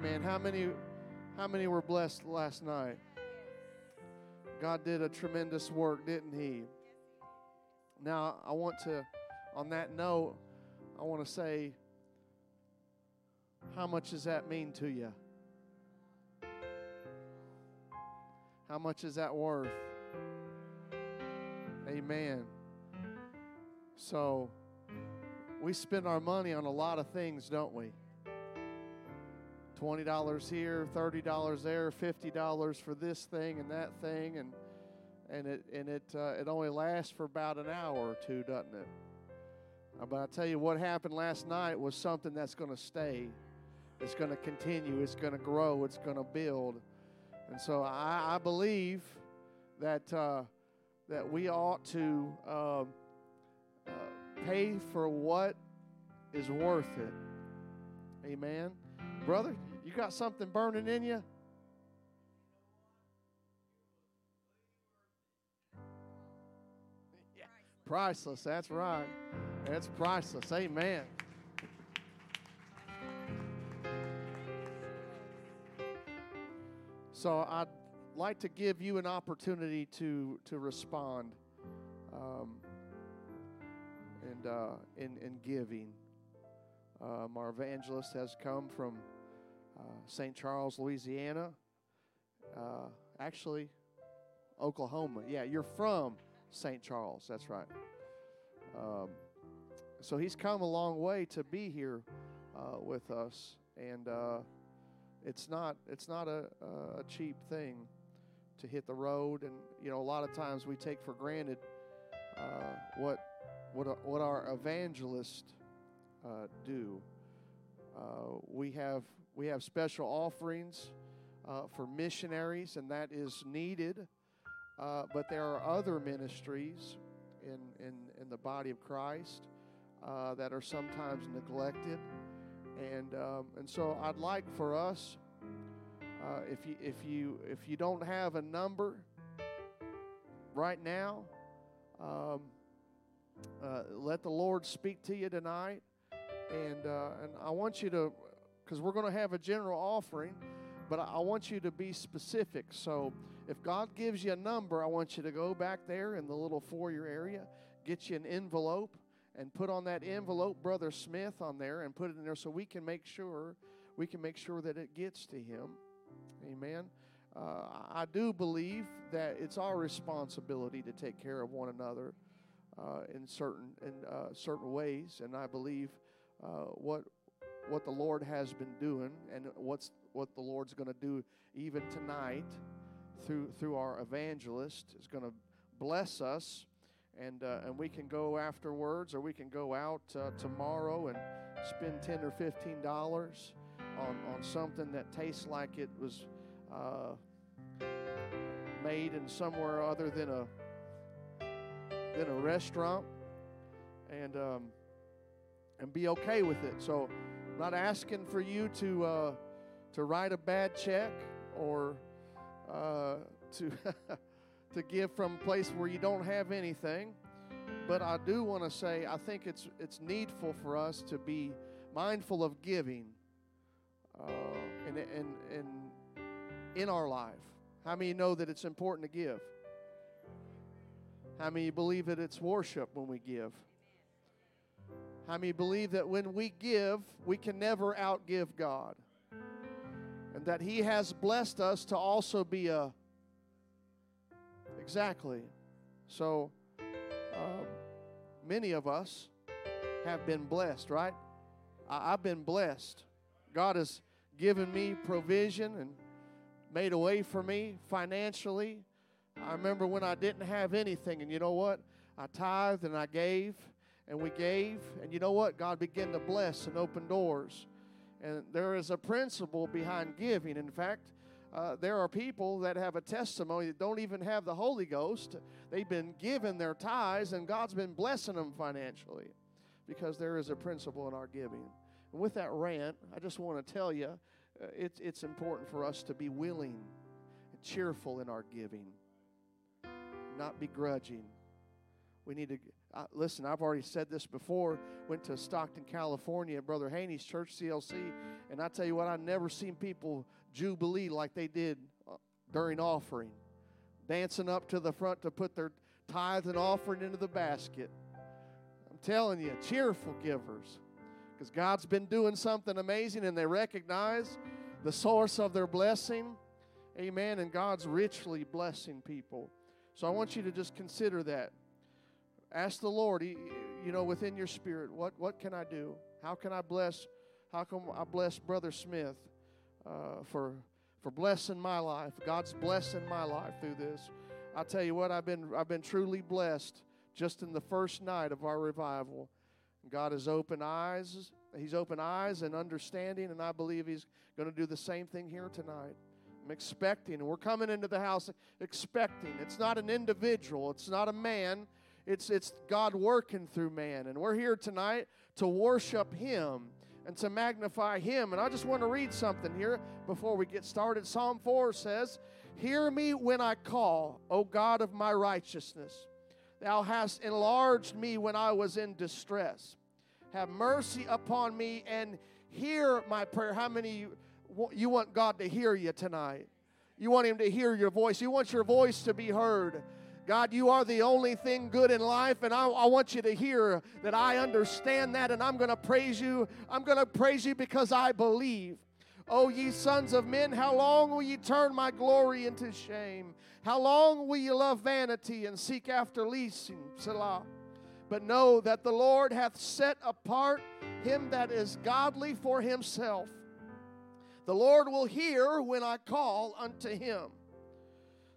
Amen. How many how many were blessed last night? God did a tremendous work, didn't he? Now, I want to on that note, I want to say how much does that mean to you? How much is that worth? Amen. So, we spend our money on a lot of things, don't we? $20 here, $30 there, $50 for this thing and that thing and and it and it uh, it only lasts for about an hour or two, doesn't it? Uh, but I tell you what happened last night was something that's going to stay. It's going to continue. It's going to grow. It's going to build. And so I, I believe that uh, that we ought to uh, uh, pay for what is worth it. Amen, brother. You got something burning in you? Yeah. Priceless. That's right. That's priceless. Amen. So I'd like to give you an opportunity to to respond um, and uh, in in giving. Um, our evangelist has come from uh, St. Charles, Louisiana. Uh, actually, Oklahoma. Yeah, you're from St. Charles. That's right. Um, so he's come a long way to be here uh, with us, and uh, it's not it's not a, a cheap thing to hit the road. And you know, a lot of times we take for granted uh, what what what our evangelists uh, do. Uh, we have we have special offerings uh, for missionaries, and that is needed. Uh, but there are other ministries in, in, in the body of Christ that are sometimes neglected. And, um, and so I'd like for us, uh, if, you, if, you, if you don't have a number right now, um, uh, let the Lord speak to you tonight. And, uh, and I want you to because we're going to have a general offering, but I want you to be specific. So if God gives you a number, I want you to go back there in the little foyer area, get you an envelope, and put on that envelope Brother Smith on there and put it in there so we can make sure we can make sure that it gets to him. Amen. Uh, I do believe that it's our responsibility to take care of one another uh, in certain in uh, certain ways, and I believe uh, what what the Lord has been doing and what's what the Lord's going to do even tonight through through our evangelist is going to bless us. And uh, and we can go afterwards or we can go out uh, tomorrow and spend 10 or 15 dollars on on something that tastes like it was uh, made in somewhere other than a than a restaurant. And um, and be okay with it so not asking for you to uh, to write a bad check or uh, to to give from a place where you don't have anything. But I do want to say I think it's it's needful for us to be mindful of giving uh, in, in, in, in our life. How many know that it's important to give? How many believe that it's worship when we give? How mean, believe that when we give, we can never outgive God? And that He has blessed us to also be a. Exactly. So, um, many of us have been blessed, right? I, I've been blessed. God has given me provision and made a way for me financially. I remember when I didn't have anything, and you know what? I tithed and I gave, and we gave, and you know what? God began to bless and open doors. And there is a principle behind giving. In fact, uh, there are people that have a testimony that don't even have the Holy Ghost. They've been given their tithes, and God's been blessing them financially because there is a principle in our giving. And with that rant, I just want to tell you uh, it's, it's important for us to be willing and cheerful in our giving, not begrudging. We need to I, listen, I've already said this before. Went to Stockton, California, Brother Haney's church, CLC, and I tell you what, I've never seen people jubilee like they did uh, during offering, dancing up to the front to put their tithe and offering into the basket. I'm telling you, cheerful givers, because God's been doing something amazing, and they recognize the source of their blessing. Amen. And God's richly blessing people. So I want you to just consider that. Ask the Lord, you know, within your spirit, what, what can I do? How can I bless? How can I bless Brother Smith uh, for for blessing my life? God's blessing my life through this. I tell you what, I've been I've been truly blessed just in the first night of our revival. God has opened eyes. He's opened eyes and understanding, and I believe He's going to do the same thing here tonight. I'm expecting, and we're coming into the house expecting. It's not an individual. It's not a man it's, it's God working through man. And we're here tonight to worship Him and to magnify Him. And I just want to read something here before we get started. Psalm 4 says, Hear me when I call, O God of my righteousness. Thou hast enlarged me when I was in distress. Have mercy upon me and hear my prayer. How many you want God to hear you tonight? You want Him to hear your voice. You want your voice to be heard. God, you are the only thing good in life, and I, I want you to hear that I understand that, and I'm going to praise you. I'm going to praise you because I believe. O ye sons of men, how long will ye turn my glory into shame? How long will ye love vanity and seek after leasing? Selah. But know that the Lord hath set apart him that is godly for himself. The Lord will hear when I call unto him.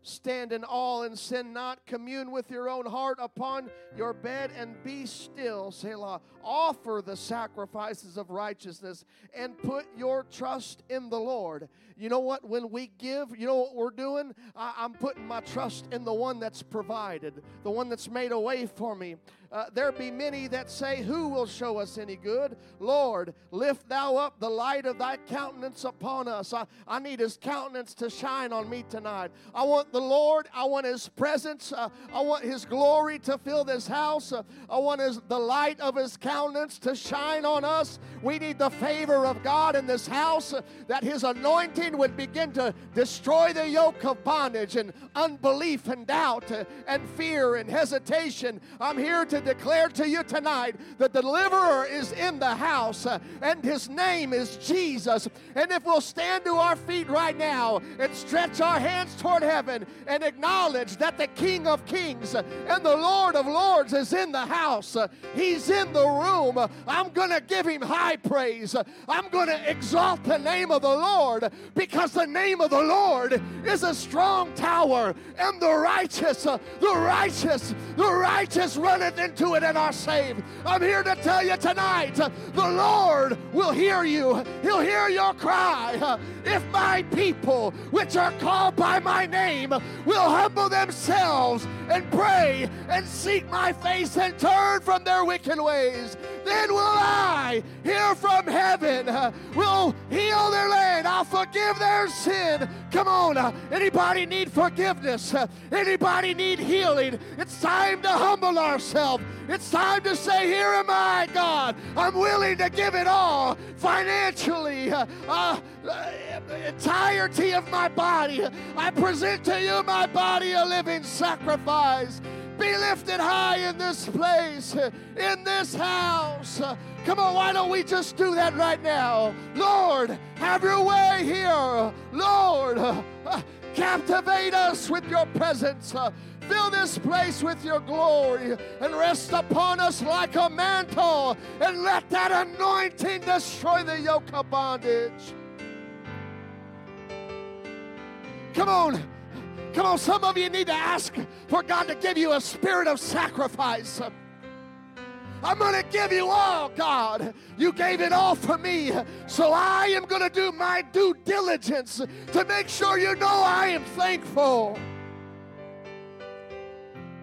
Stand in awe and sin not. Commune with your own heart upon your bed and be still. Selah. Offer the sacrifices of righteousness and put your trust in the Lord. You know what? When we give, you know what we're doing? I, am putting my trust in the one that's provided, the one that's made a way for me. Uh, there be many that say, Who will show us any good? Lord, lift thou up the light of thy countenance upon us. I, I need his countenance to shine on me tonight. I want the Lord, I want his presence, uh, I want his glory to fill this house. Uh, I want his, the light of his countenance to shine on us. We need the favor of God in this house, uh, that his anointing would begin to destroy the yoke of bondage and unbelief and doubt uh, and fear and hesitation. I'm here to declare to you tonight that the deliverer is in the house uh, and his name is Jesus. And if we'll stand to our feet right now and stretch our hands toward heaven and acknowledge that the King of Kings and the Lord of Lords is in the house, uh, he's in the room. I'm going to give him high praise. I'm going to exalt the name of the Lord because the name of the Lord is a strong tower and the righteous, uh, the righteous, the righteous runneth in into it and are saved. I'm here to tell you tonight the Lord will hear you, He'll hear your cry. If my people, which are called by my name, will humble themselves and pray and seek my face and turn from their wicked ways, then will I hear from heaven, will heal their land. I'll forgive their sin. Come on, anybody need forgiveness? Anybody need healing? It's time to humble ourselves. It's time to say, Here am I, God. I'm willing to give it all financially, uh, uh, entirety of my body. I present to you my body a living sacrifice. Be lifted high in this place, in this house. Come on, why don't we just do that right now? Lord, have your way here. Lord, captivate us with your presence. Fill this place with your glory and rest upon us like a mantle and let that anointing destroy the yoke of bondage. Come on. Come on, some of you need to ask for God to give you a spirit of sacrifice. I'm going to give you all, God. You gave it all for me. So I am going to do my due diligence to make sure you know I am thankful.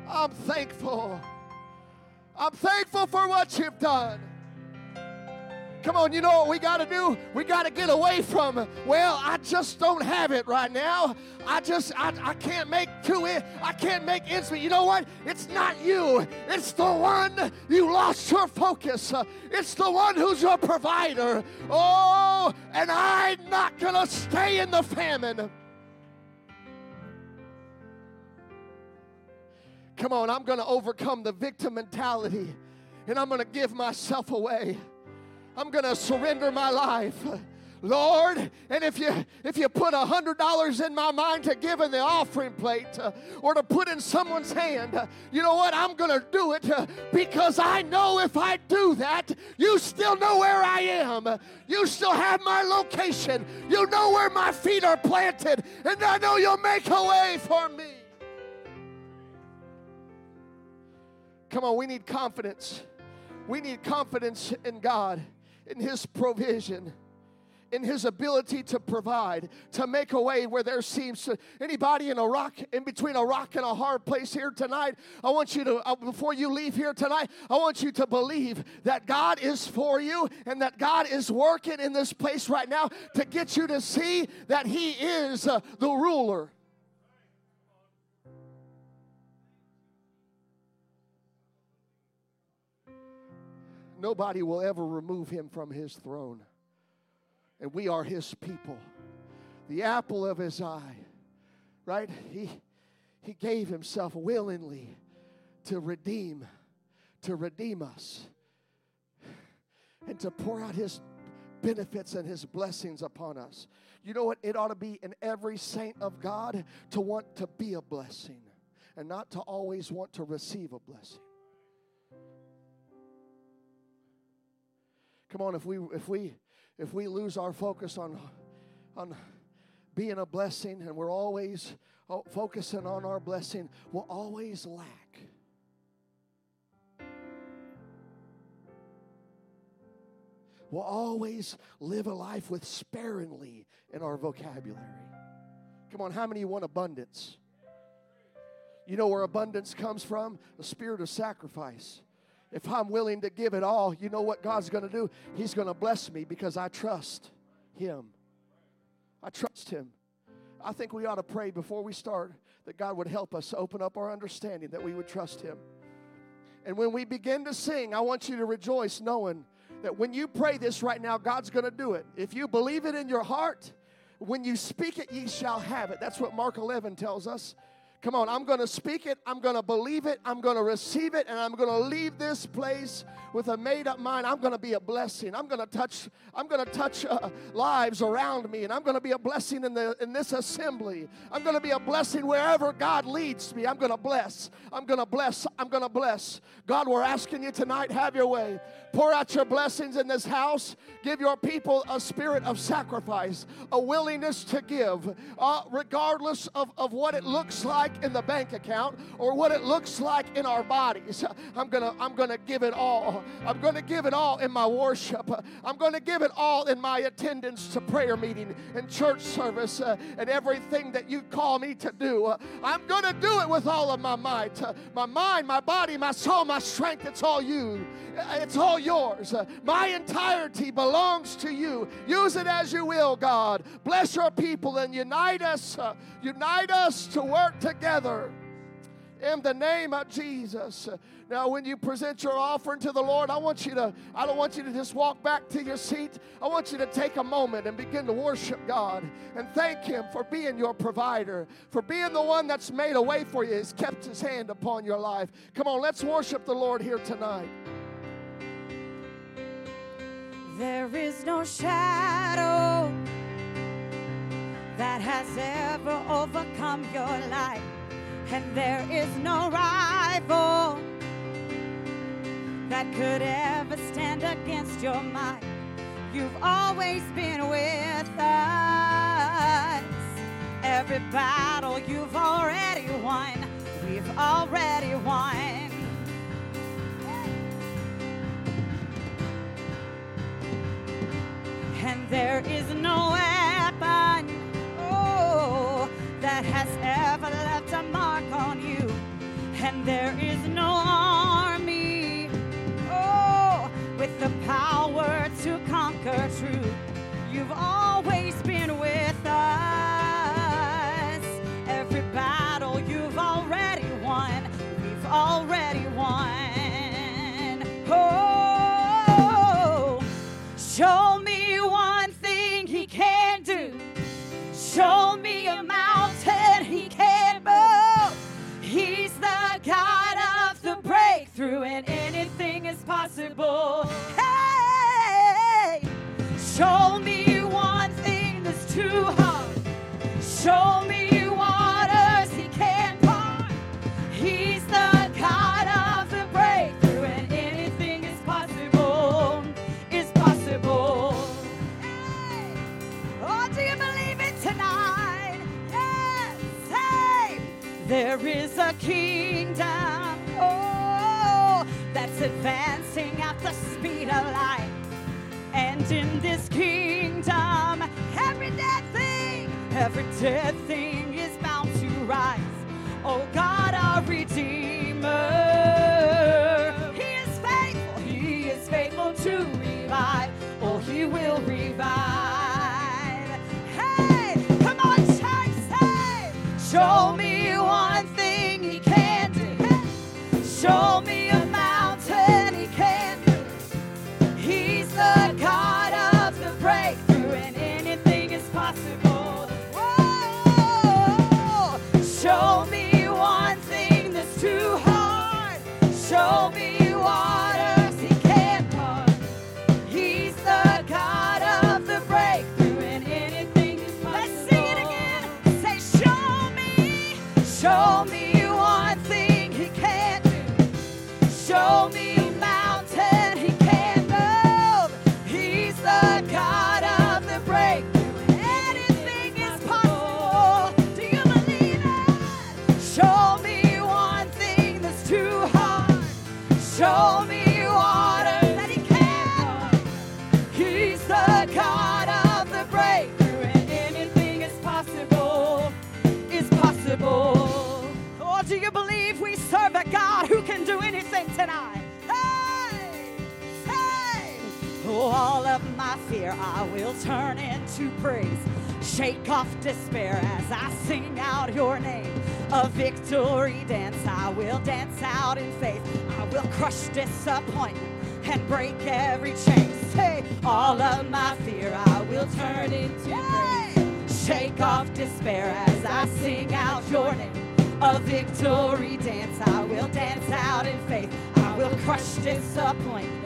I'm thankful. I'm thankful for what you've done. Come on, you know what we got to do? We got to get away from, well, I just don't have it right now. I just, I, I can't make two, in, I can't make ends meet. You know what? It's not you. It's the one you lost your focus. It's the one who's your provider. Oh, and I'm not going to stay in the famine. Come on, I'm going to overcome the victim mentality and I'm going to give myself away. I'm going to surrender my life. Lord, and if you if you put a hundred dollars in my mind to give in the offering plate uh, or to put in someone's hand, uh, you know what? I'm gonna do it uh, because I know if I do that, you still know where I am. You still have my location. You know where my feet are planted, and I know you'll make a way for me. Come on, we need confidence. We need confidence in God in His provision in his ability to provide to make a way where there seems to anybody in a rock in between a rock and a hard place here tonight i want you to uh, before you leave here tonight i want you to believe that god is for you and that god is working in this place right now to get you to see that he is uh, the ruler nobody will ever remove him from his throne. And we are his people. The apple of his eye, right? He, he gave himself willingly to redeem, to redeem us, and to pour out his benefits and his blessings upon us. You know what? It ought to be in every saint of God to want to be a blessing and not to always want to receive a blessing. Come on, if we if we if we lose our focus on on being a blessing and we're always oh, focusing on our blessing, we'll always lack. We'll always live a life with sparingly in our vocabulary. Come on, how many want abundance? You know where abundance comes from? The spirit of sacrifice if I'm willing to give it all, you know what God's going to do? He's going to bless me because I trust Him. I trust Him. I think we ought to pray before we start that God would help us open up our understanding, that we would trust Him. And when we begin to sing, I want you to rejoice knowing that when you pray this right now, God's going to do it. If you believe it in your heart, when you speak it, ye shall have it. That's what Mark 11 tells us. Come on, I'm going to speak it, I'm going to believe it, I'm going to receive it, and I'm going to leave this place with a made up mind. I'm going to be a blessing. I'm going to touch I'm going to touch uh, lives around me and I'm going to be a blessing in the in this assembly. I'm going to be a blessing wherever God leads me. I'm going to bless. I'm going to bless. I'm going to bless. God, we're asking you tonight have your way. Pour out your blessings in this house. Give your people a spirit of sacrifice, a willingness to give, uh, regardless of, of what it looks like in the bank account or what it looks like in our bodies. I'm to I'm to give it all. I'm to give it all in my worship. I'm to give it all in my attendance to prayer meeting and church service uh, and everything that you call me to do. Uh, I'm to do it with all of my might. My mind, my body, my soul, my strength, it's all you. It's all yours. My entirety belongs to you. Use it as you will, God. Bless your people and unite us. Unite us to work together in the name of Jesus. Now, when you present your offering to the Lord, I want you to, I don't want you to just walk back to your seat. I want you to take a moment and begin to worship God and thank Him for being your provider, for being the one that's made a way for you, has kept His hand upon your life. Come on, let's worship the Lord here tonight. There is no shadow that has ever overcome your life, and there is no rival that could ever stand against your might. You've always been with us. Every battle you've already won, we've already won. and there is no weapon, oh, that has ever left a mark on you, and there is no army, oh, with the power to conquer truth. You've always been. Show me a mountain he can't move. He's the God of the breakthrough, and anything is possible. Hey, show me one thing that's too hard. Show me. There is a kingdom, oh, that's advancing at the speed of light. And in this kingdom, every dead thing, every dead thing is bound to rise. Oh God, our Redeemer, He is faithful, He is faithful to revive. Oh, He will revive. Show me one thing he can do. Show disappointment and break every chain. Say, all of my fear I will turn into praise. Shake off despair as I sing out your name. A victory dance I will dance out in faith. I will crush disappointment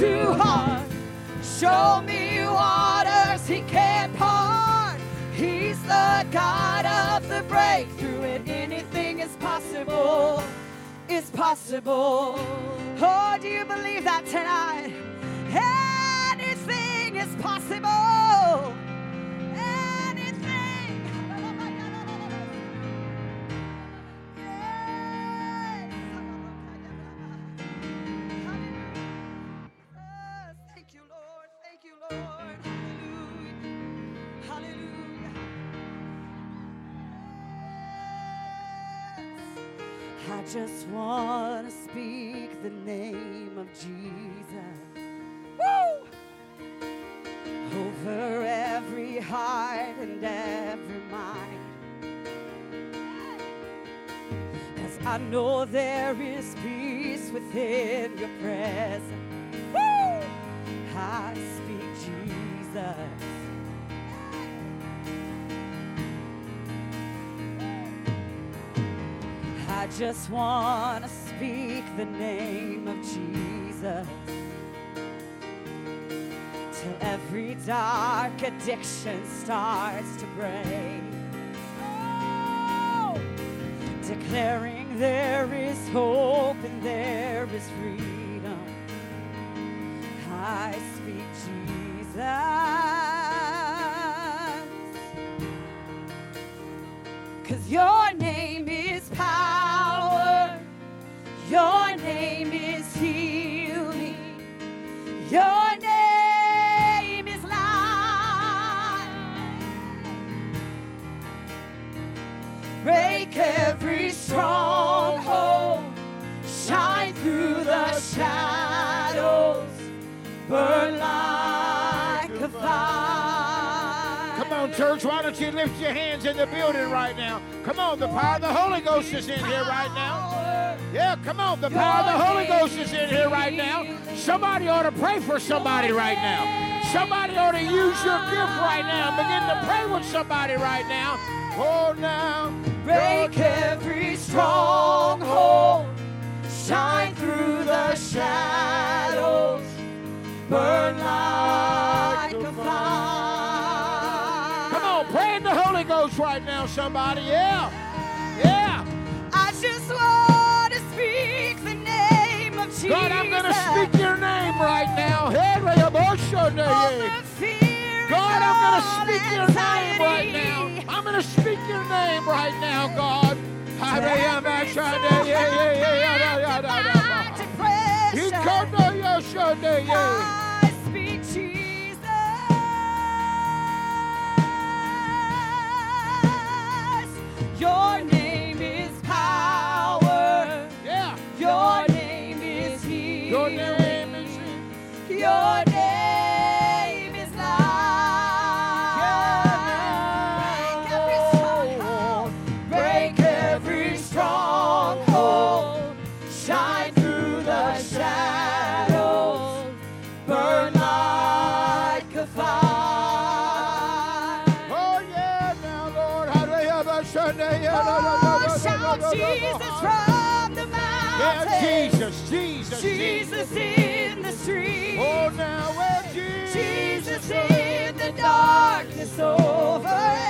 too hard. Show me waters he can't part. He's the God of the breakthrough, and anything is possible. Is possible. Oh, do you believe that tonight? Anything is possible. Just want to speak the name of Jesus. Woo! Over every heart and every mind. As I know there is peace within your presence. Woo! I speak Jesus. I just want to speak the name of Jesus till every dark addiction starts to break. Oh! Declaring there is hope and there is freedom. I speak Jesus. Cause your name is. Your name is healing. Your name is life. Break every stronghold. Shine through the shadows. Burn like a fire. Come on, church. Why don't you lift your hands in the building right now? Come on, the power of the Holy Ghost is in here right now. Yeah, come on, the power of the Holy Ghost is in here right now. Somebody ought to pray for somebody right now. Somebody ought to use your gift right now. Begin to pray with somebody right now. Oh, now. Break every stronghold. Shine through the shadows. Burn like Ghost right now, somebody. Yeah. Yeah. I just want to speak the name of Jesus. God, I'm going to speak your name right now. Hey, Ray, I'm gonna show you. Over fear God, I'm going to speak your name right now. I'm going to speak your name right now, God. Hallelujah, Your Jesus in the street. Oh, now, well, Jesus. Jesus in the darkness over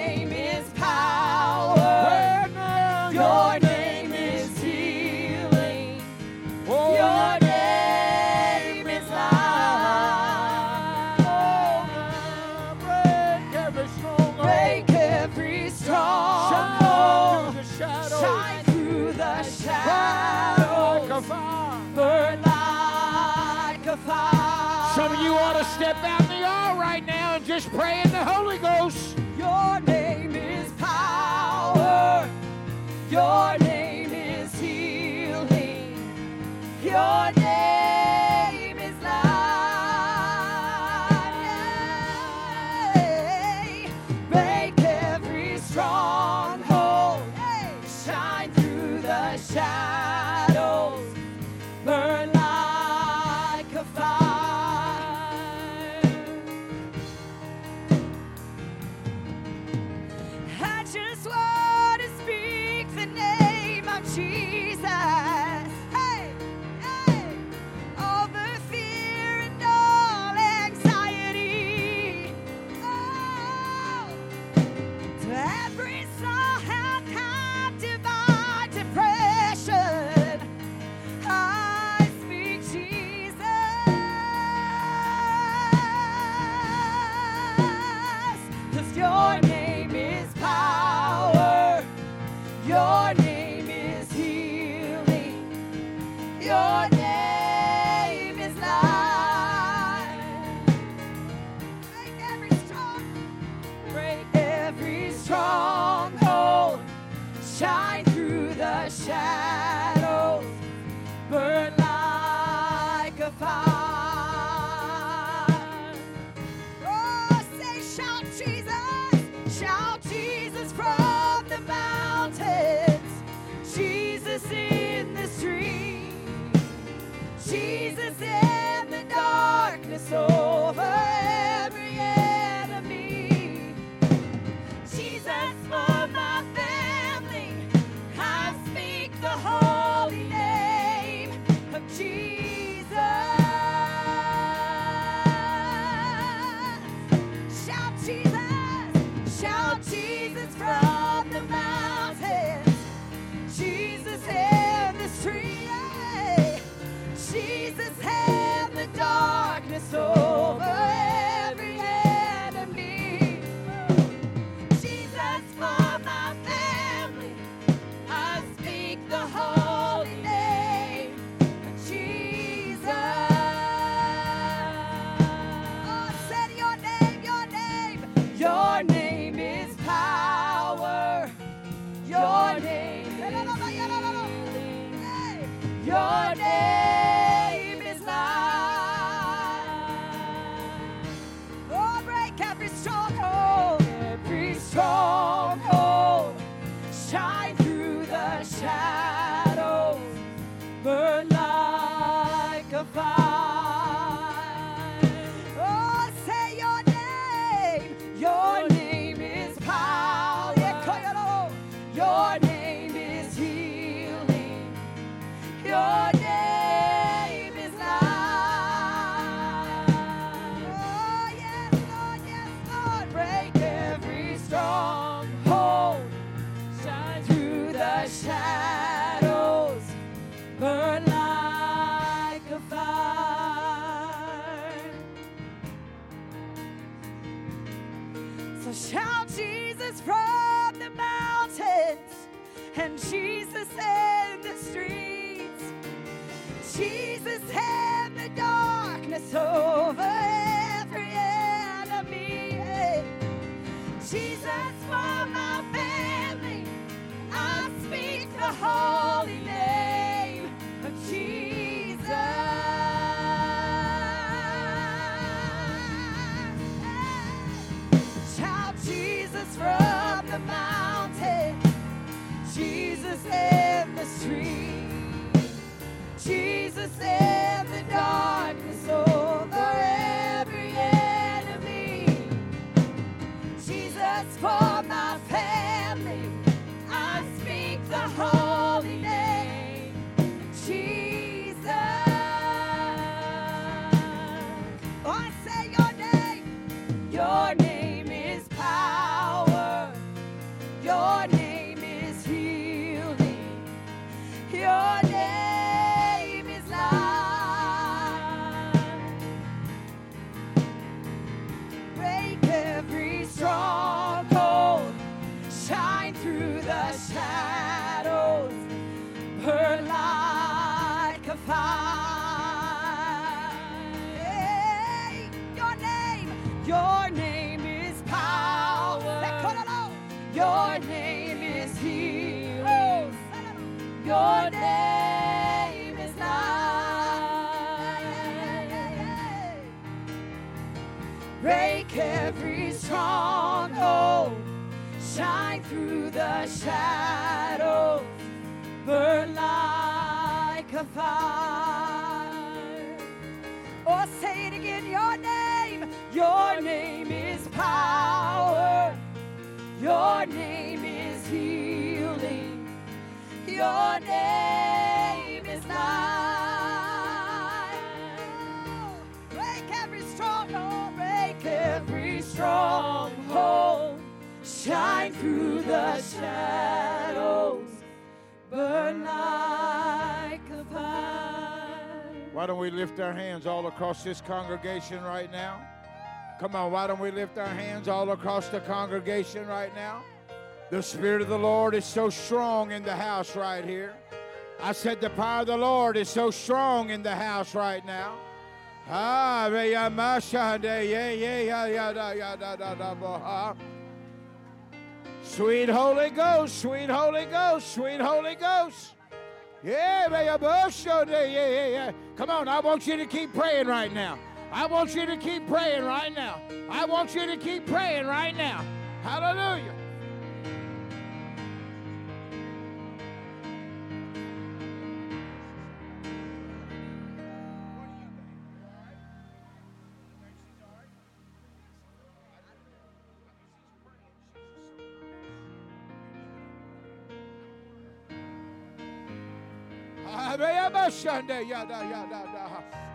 step out in the aisle right now and just pray in the Holy Ghost. Your name is power. Your name is healing. Your to say Why don't we lift our hands all across this congregation right now? Come on, why don't we lift our hands all across the congregation right now? The Spirit of the Lord is so strong in the house right here. I said the power of the Lord is so strong in the house right now. Ah. Sweet Holy Ghost, sweet Holy Ghost, sweet Holy Ghost. Yeah, yeah, yeah, yeah. Come on, I want you to keep praying right now. I want you to keep praying right now. I want you to keep praying right now. Hallelujah.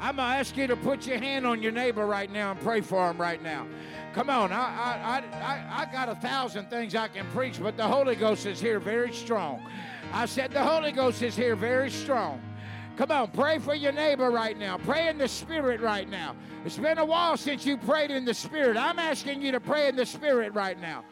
I'm going to ask you to put your hand on your neighbor right now and pray for him right now. Come on, I, I, I, I, I got a thousand things I can preach, but the Holy Ghost is here very strong. I said the Holy Ghost is here very strong. Come on, pray for your neighbor right now. Pray in the Spirit right now. It's been a while since you prayed in the Spirit. I'm asking you to pray in the Spirit right now.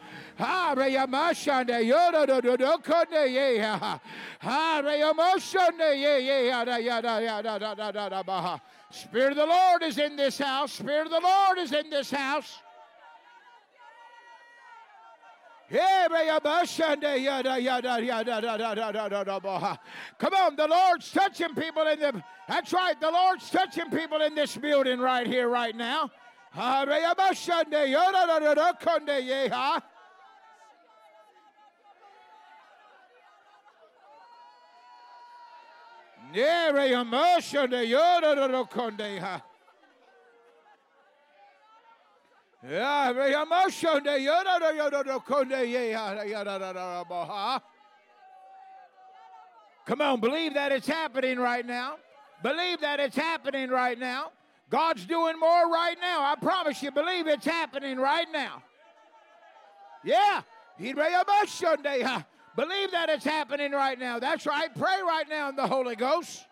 Spirit of the Lord is in this house. Spirit of the Lord is in this house. Come on, the Lord's touching people in the. That's right, the Lord's touching people in this building right here, right now. Ha, re ya ma shande, yo da da da da konde ye ha. Nere emotion de yoda do do konde ha. Yeah, re emotion de yoda do yoda do konde ye ha yada da da ba ha. Come on, believe that it's happening right now. Believe that it's happening right now. God's doing more right now. I promise you, believe it's happening right now. Yeah. Believe that it's happening right now. That's right. Pray right now in the Holy Ghost.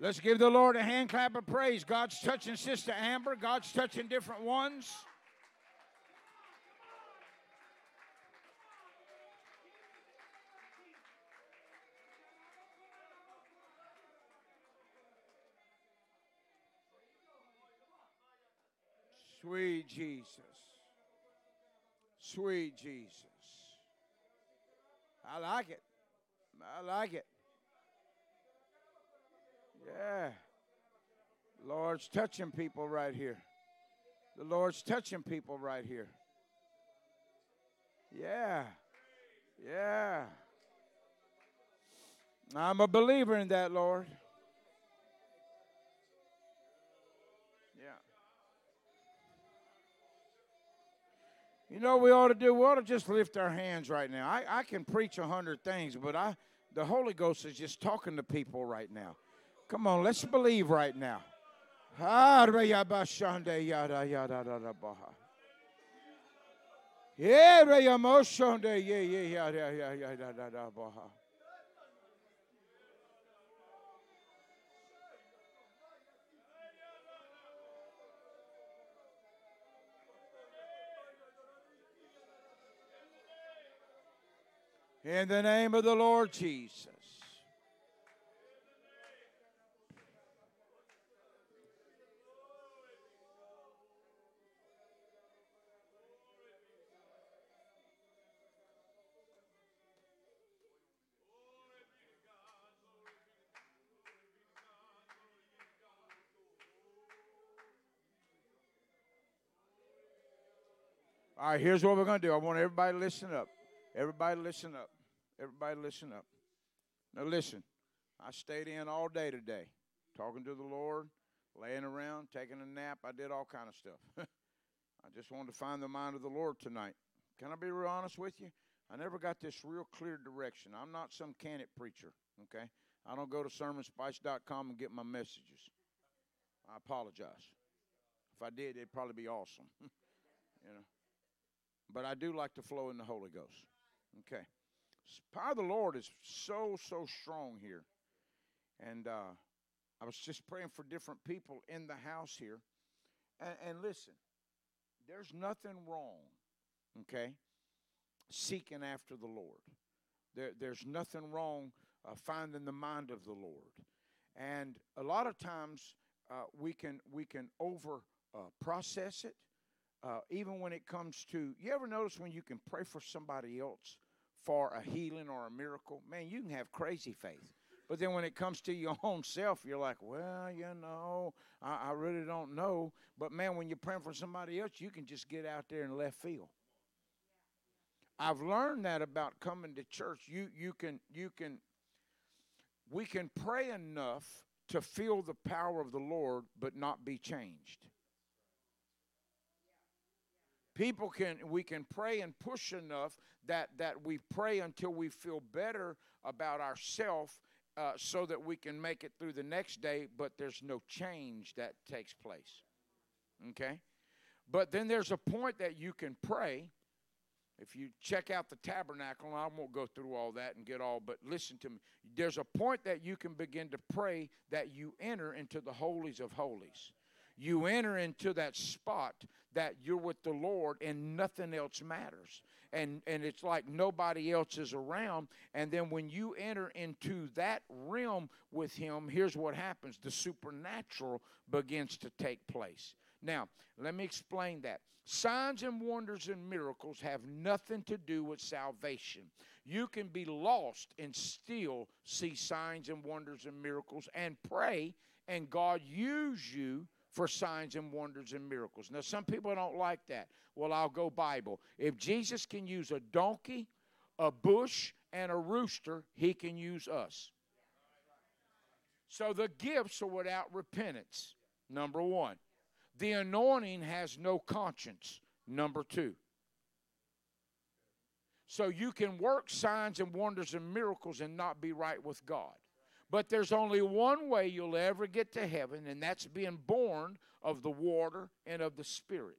Let's give the Lord a hand clap of praise. God's touching Sister Amber, God's touching different ones. Sweet Jesus. Sweet Jesus. I like it. I like it. Yeah. Lord's touching people right here. The Lord's touching people right here. Yeah. Yeah. I'm a believer in that, Lord. Yeah. You know what we ought to do? We ought to just lift our hands right now. I, I can preach a hundred things, but I the Holy Ghost is just talking to people right now. Come on, let's believe right now. In the name of the Lord Jesus. All right, here's what we're going to do. I want everybody to listen up. Everybody listen up. Everybody listen up. Now listen. I stayed in all day today, talking to the Lord, laying around, taking a nap. I did all kind of stuff. I just wanted to find the mind of the Lord tonight. Can I be real honest with you? I never got this real clear direction. I'm not some candid preacher, okay? I don't go to sermonspice.com and get my messages. I apologize. If I did, it'd probably be awesome. you know. But I do like to flow in the Holy Ghost. Okay. Power of the Lord is so, so strong here. And uh, I was just praying for different people in the house here. And, and listen, there's nothing wrong, okay, seeking after the Lord. There, there's nothing wrong uh, finding the mind of the Lord. And a lot of times uh, we can we can over uh, process it uh, even when it comes to, you ever notice when you can pray for somebody else for a healing or a miracle? Man, you can have crazy faith. But then when it comes to your own self, you're like, well, you know, I, I really don't know. But man, when you're praying for somebody else, you can just get out there and left field. I've learned that about coming to church. You you can you can we can pray enough to feel the power of the Lord but not be changed. People can we can pray and push enough that that we pray until we feel better about ourselves uh, so that we can make it through the next day, but there's no change that takes place. Okay? But then there's a point that you can pray. If you check out the tabernacle, I won't go through all that and get all, but listen to me. There's a point that you can begin to pray that you enter into the holies of holies. You enter into that spot that you're with the Lord and nothing else matters. And, and it's like nobody else is around. And then when you enter into that realm with Him, here's what happens the supernatural begins to take place. Now, let me explain that. Signs and wonders and miracles have nothing to do with salvation. You can be lost and still see signs and wonders and miracles and pray, and God use you for signs and wonders and miracles. Now, some people don't like that. Well, I'll go Bible. If Jesus can use a donkey, a bush, and a rooster, he can use us. So the gifts are without repentance, number one. The anointing has no conscience, number two. So you can work signs and wonders and miracles and not be right with God. But there's only one way you'll ever get to heaven, and that's being born of the water and of the Spirit.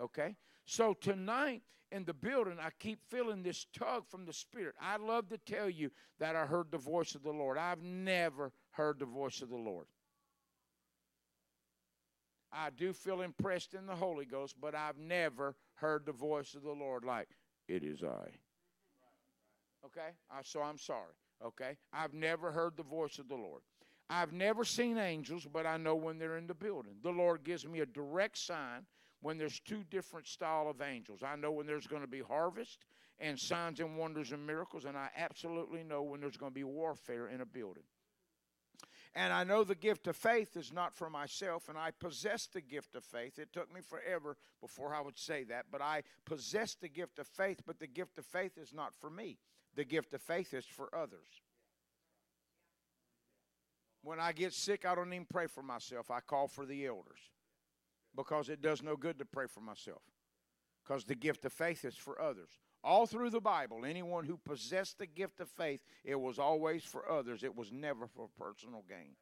Okay? So tonight in the building, I keep feeling this tug from the Spirit. I love to tell you that I heard the voice of the Lord. I've never heard the voice of the Lord. I do feel impressed in the Holy Ghost, but I've never heard the voice of the Lord like, It is I. Okay? so I'm sorry. Okay? I've never heard the voice of the Lord. I've never seen angels, but I know when they're in the building. The Lord gives me a direct sign when there's two different style of angels. I know when there's going to be harvest and signs and wonders and miracles, and I absolutely know when there's going to be warfare in a building. And I know the gift of faith is not for myself, and I possess the gift of faith. It took me forever before I would say that, but I possess the gift of faith, but the gift of faith is not for me. The gift of faith is for others. When I get sick, I don't even pray for myself. I call for the elders because it does no good to pray for myself because the gift of faith is for others. All through the Bible, anyone who possessed the gift of faith, it was always for others, it was never for personal gain.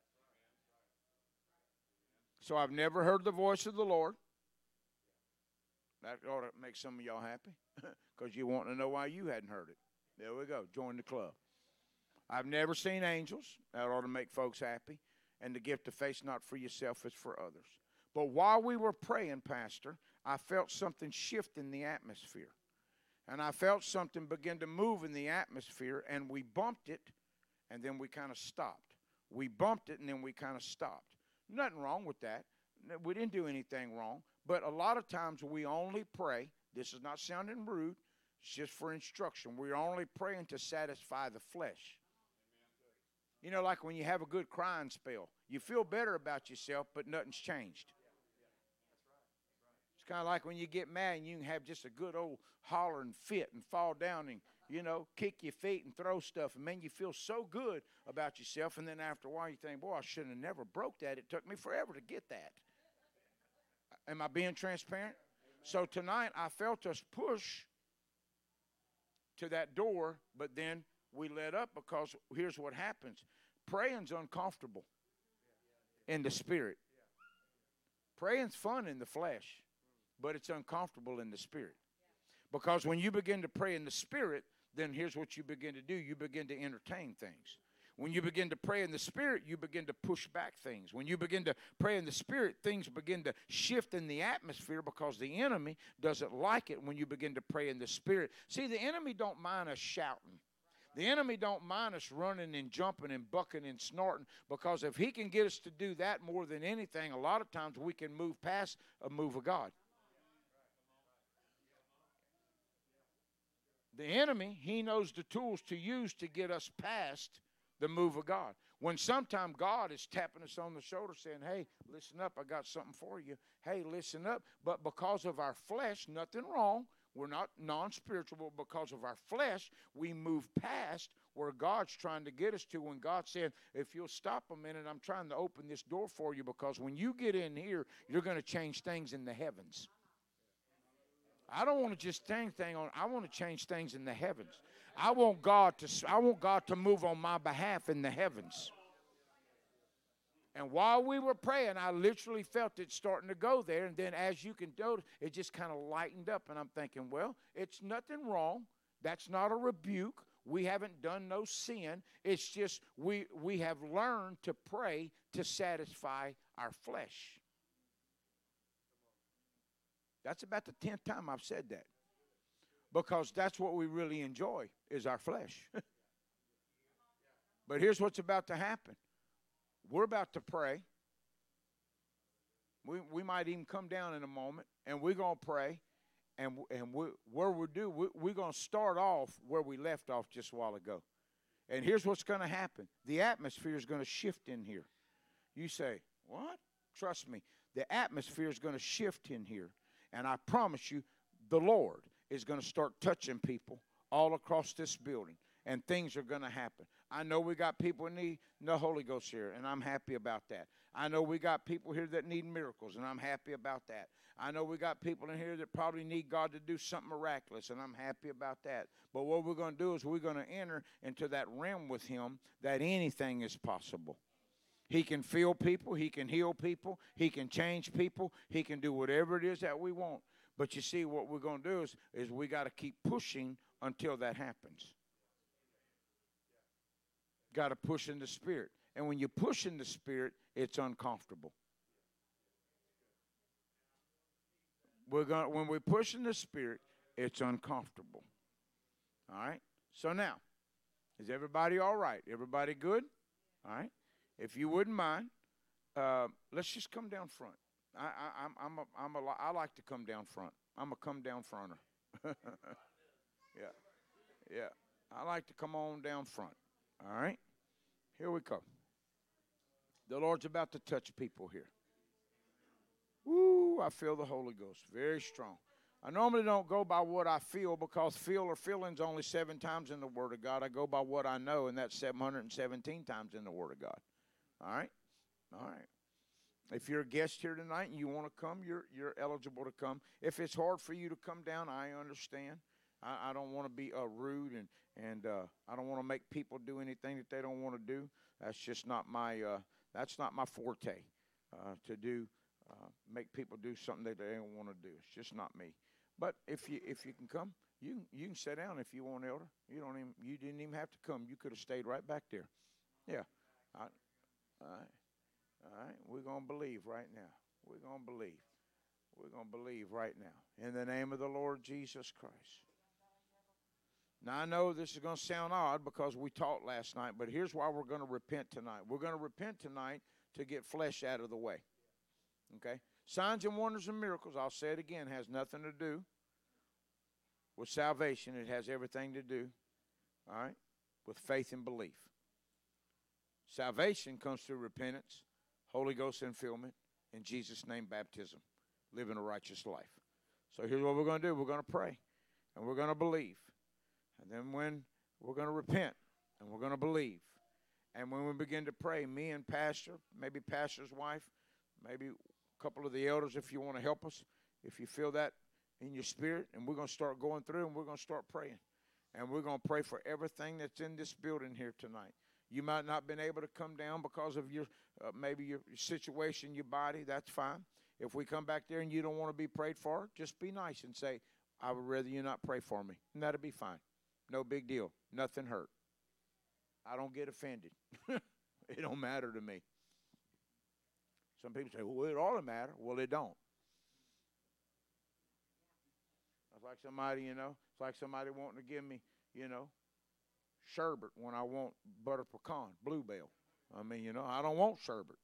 So I've never heard the voice of the Lord. That ought to make some of y'all happy because you want to know why you hadn't heard it. There we go. Join the club. I've never seen angels. That ought to make folks happy. And the gift of faith, not for yourself, is for others. But while we were praying, Pastor, I felt something shift in the atmosphere. And I felt something begin to move in the atmosphere, and we bumped it, and then we kind of stopped. We bumped it, and then we kind of stopped. Nothing wrong with that. We didn't do anything wrong. But a lot of times we only pray. This is not sounding rude, it's just for instruction. We're only praying to satisfy the flesh. You know, like when you have a good crying spell, you feel better about yourself, but nothing's changed kind of like when you get mad and you can have just a good old holler and fit and fall down and, you know, kick your feet and throw stuff. And man, you feel so good about yourself. And then after a while, you think, boy, I shouldn't have never broke that. It took me forever to get that. Am I being transparent? So tonight, I felt us push to that door, but then we let up because here's what happens praying's uncomfortable in the spirit. Praying's fun in the flesh but it's uncomfortable in the spirit. Because when you begin to pray in the spirit, then here's what you begin to do you begin to entertain things. When you begin to pray in the Spirit, you begin to push back things. When you begin to pray in the Spirit, things begin to shift in the atmosphere because the enemy doesn't like it when you begin to pray in the Spirit. See, the enemy don't mind us shouting. The enemy don't mind us running and jumping and bucking and snorting because if he can get us to do that more than anything, a lot of times we can move past a move of God. The enemy, he knows the tools to use to get us past the move of God. When sometime God is tapping us on the shoulder saying, Hey, listen up, I got something for you. Hey, listen up. But because of our flesh, nothing wrong. We're not non spiritual, but because of our flesh, we move past where God's trying to get us to. When God said, If you'll stop a minute, I'm trying to open this door for you because when you get in here, you're going to change things in the heavens. I don't want to just change things on. I want to change things in the heavens. I want God to. I want God to move on my behalf in the heavens. And while we were praying, I literally felt it starting to go there. And then, as you can notice, it just kind of lightened up. And I'm thinking, well, it's nothing wrong. That's not a rebuke. We haven't done no sin. It's just we we have learned to pray to satisfy our flesh. That's about the tenth time I've said that. Because that's what we really enjoy is our flesh. but here's what's about to happen. We're about to pray. We, we might even come down in a moment, and we're going to pray. And, and we, where we do, we, we're going to start off where we left off just a while ago. And here's what's going to happen the atmosphere is going to shift in here. You say, What? Trust me, the atmosphere is going to shift in here. And I promise you, the Lord is going to start touching people all across this building, and things are going to happen. I know we got people in need the Holy Ghost here, and I'm happy about that. I know we got people here that need miracles, and I'm happy about that. I know we got people in here that probably need God to do something miraculous, and I'm happy about that. But what we're going to do is we're going to enter into that realm with Him that anything is possible. He can feel people, He can heal people, He can change people, He can do whatever it is that we want. But you see, what we're going to do is, is we got to keep pushing until that happens. Got to push in the Spirit. And when you push in the Spirit, it's uncomfortable. We're gonna when we push in the Spirit, it's uncomfortable. All right? So now, is everybody all right? Everybody good? All right? If you wouldn't mind, uh, let's just come down front. I, I, I'm, I'm, a, I'm a, I like to come down front. I'm a come down fronter. yeah, yeah. I like to come on down front. All right, here we come. The Lord's about to touch people here. Woo! I feel the Holy Ghost very strong. I normally don't go by what I feel because feel or feeling's only seven times in the Word of God. I go by what I know, and that's 717 times in the Word of God. All right? All right. If you're a guest here tonight and you want to come, you're you're eligible to come. If it's hard for you to come down, I understand. I, I don't want to be uh, rude and and uh, I don't want to make people do anything that they don't want to do. That's just not my uh, that's not my forte uh, to do. Uh, make people do something that they don't want to do. It's just not me. But if you if you can come, you you can sit down if you want, elder. You don't even you didn't even have to come. You could have stayed right back there. Yeah. I, all right. All right. We're gonna believe right now. We're gonna believe. We're gonna believe right now in the name of the Lord Jesus Christ. Now I know this is gonna sound odd because we talked last night, but here's why we're gonna repent tonight. We're gonna repent tonight to get flesh out of the way. Okay. Signs and wonders and miracles, I'll say it again, has nothing to do with salvation. It has everything to do, all right, with faith and belief. Salvation comes through repentance, Holy Ghost infillment, in Jesus' name baptism, living a righteous life. So here's what we're going to do we're going to pray, and we're going to believe. And then when we're going to repent, and we're going to believe. And when we begin to pray, me and Pastor, maybe Pastor's wife, maybe a couple of the elders if you want to help us, if you feel that in your spirit. And we're going to start going through and we're going to start praying. And we're going to pray for everything that's in this building here tonight. You might not have been able to come down because of your uh, maybe your situation, your body. That's fine. If we come back there and you don't want to be prayed for, just be nice and say, "I would rather you not pray for me," and that'll be fine. No big deal. Nothing hurt. I don't get offended. it don't matter to me. Some people say, well, it ought to matter. Well, it don't. It's like somebody, you know, it's like somebody wanting to give me, you know, sherbet when I want butter pecan, Blue Bell. I mean, you know, I don't want sherbet.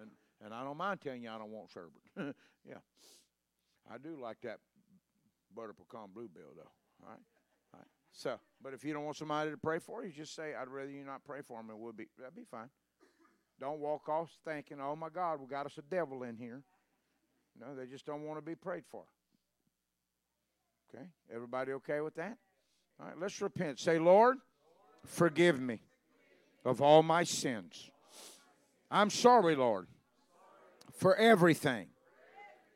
And and I don't mind telling you I don't want sherbet. yeah. I do like that butter pecan Blue Bell though. All right. So, but if you don't want somebody to pray for you, just say, I'd rather you not pray for them. It would be that'd be fine. Don't walk off thinking, oh my God, we got us a devil in here. No, they just don't want to be prayed for. Okay? Everybody okay with that? All right, let's repent. Say, Lord, forgive me of all my sins. I'm sorry, Lord, for everything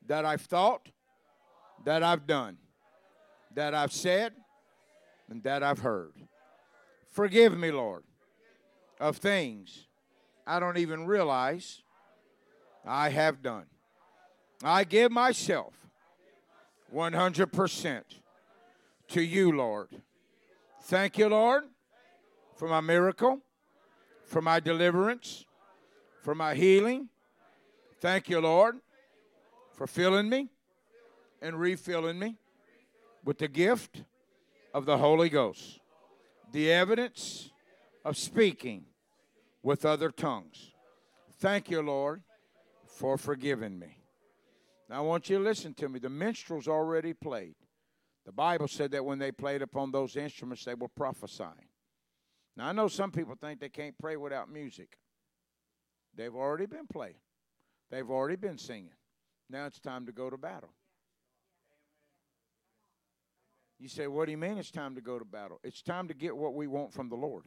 that I've thought, that I've done, that I've said, and that I've heard. Forgive me, Lord, of things I don't even realize I have done. I give myself 100% to you, Lord. Thank you, Lord, for my miracle, for my deliverance, for my healing. Thank you, Lord, for filling me and refilling me with the gift of the Holy Ghost, the evidence of speaking with other tongues. Thank you, Lord, for forgiving me. Now, I want you to listen to me. The minstrels already played. The Bible said that when they played upon those instruments, they were prophesying. Now, I know some people think they can't pray without music. They've already been playing, they've already been singing. Now it's time to go to battle. You say, What do you mean it's time to go to battle? It's time to get what we want from the Lord.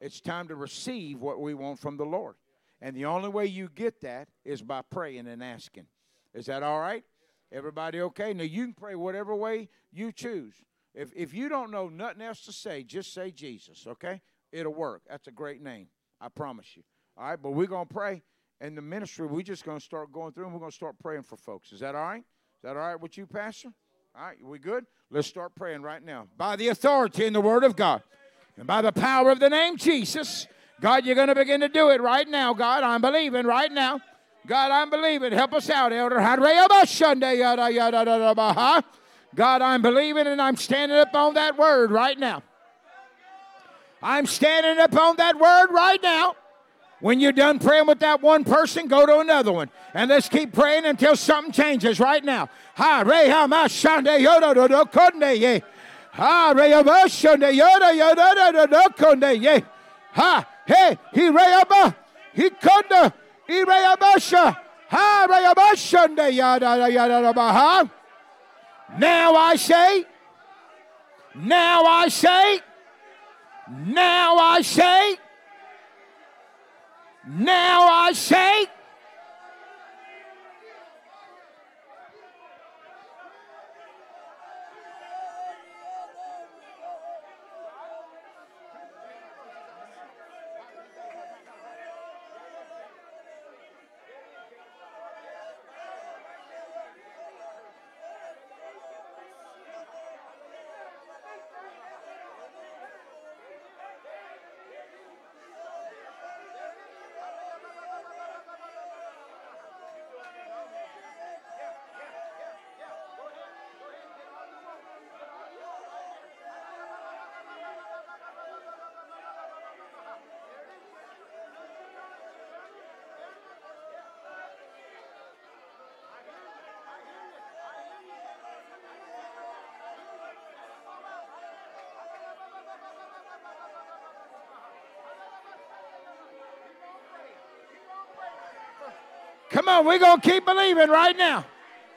It's time to receive what we want from the Lord. And the only way you get that is by praying and asking. Is that all right? Everybody okay? Now you can pray whatever way you choose. If if you don't know nothing else to say, just say Jesus, okay? It'll work. That's a great name. I promise you. All right, but we're gonna pray. In the ministry, we're just gonna start going through and we're gonna start praying for folks. Is that all right? Is that all right with you, Pastor? All right, we good? Let's start praying right now. By the authority in the Word of God. And by the power of the name Jesus, God, you're going to begin to do it right now, God. I'm believing right now. God, I'm believing. Help us out, Elder. God, I'm believing and I'm standing up on that word right now. I'm standing up on that word right now. When you're done praying with that one person, go to another one. And let's keep praying until something changes right now. Ha. Now I say, now I say, now I say, now I say, Come on, we're going to keep believing right now.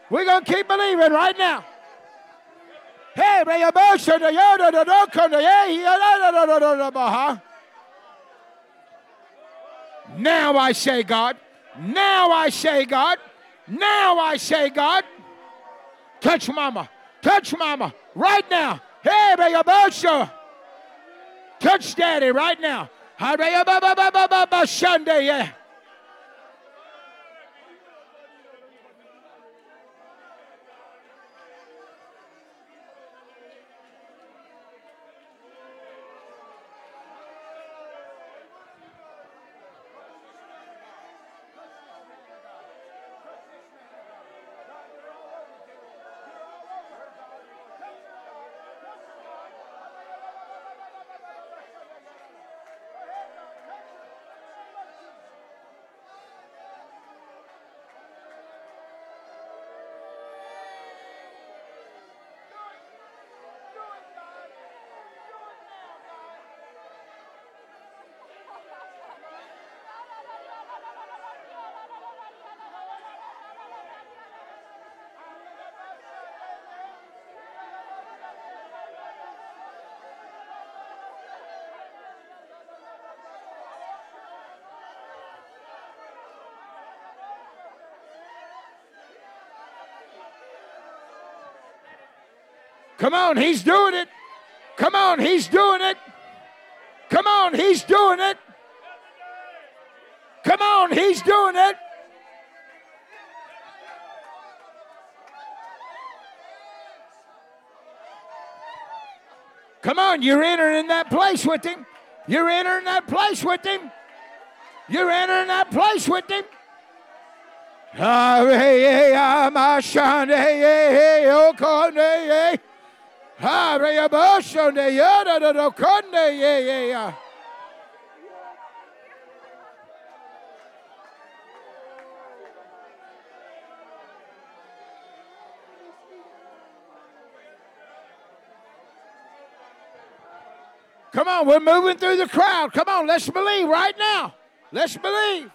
We're going to keep believing right now. Hey, now I say, God. Now I say, God. Now I say, God. Touch mama. Touch mama right now. Hey, Touch daddy right now. Sunday, yeah. Come on, he's doing it. Come on, he's doing it. Come on, he's doing it. Come on, he's doing it. Come on, you're entering that place with him. You're entering that place with him. You're entering that place with him. Ah, hey, hey, I'm a shine, hey, hey, hey, oh, Come on, we're moving through the crowd. Come on, let's believe right now. Let's believe.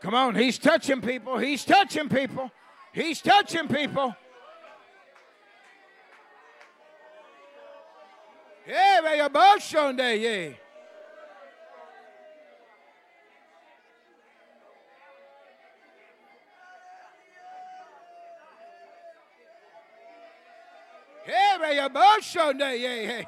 Come on, he's touching people. He's touching people. He's touching people. Yeah, may your boat shown there, yeah. Yeah, may your boat shown there, yeah, yeah.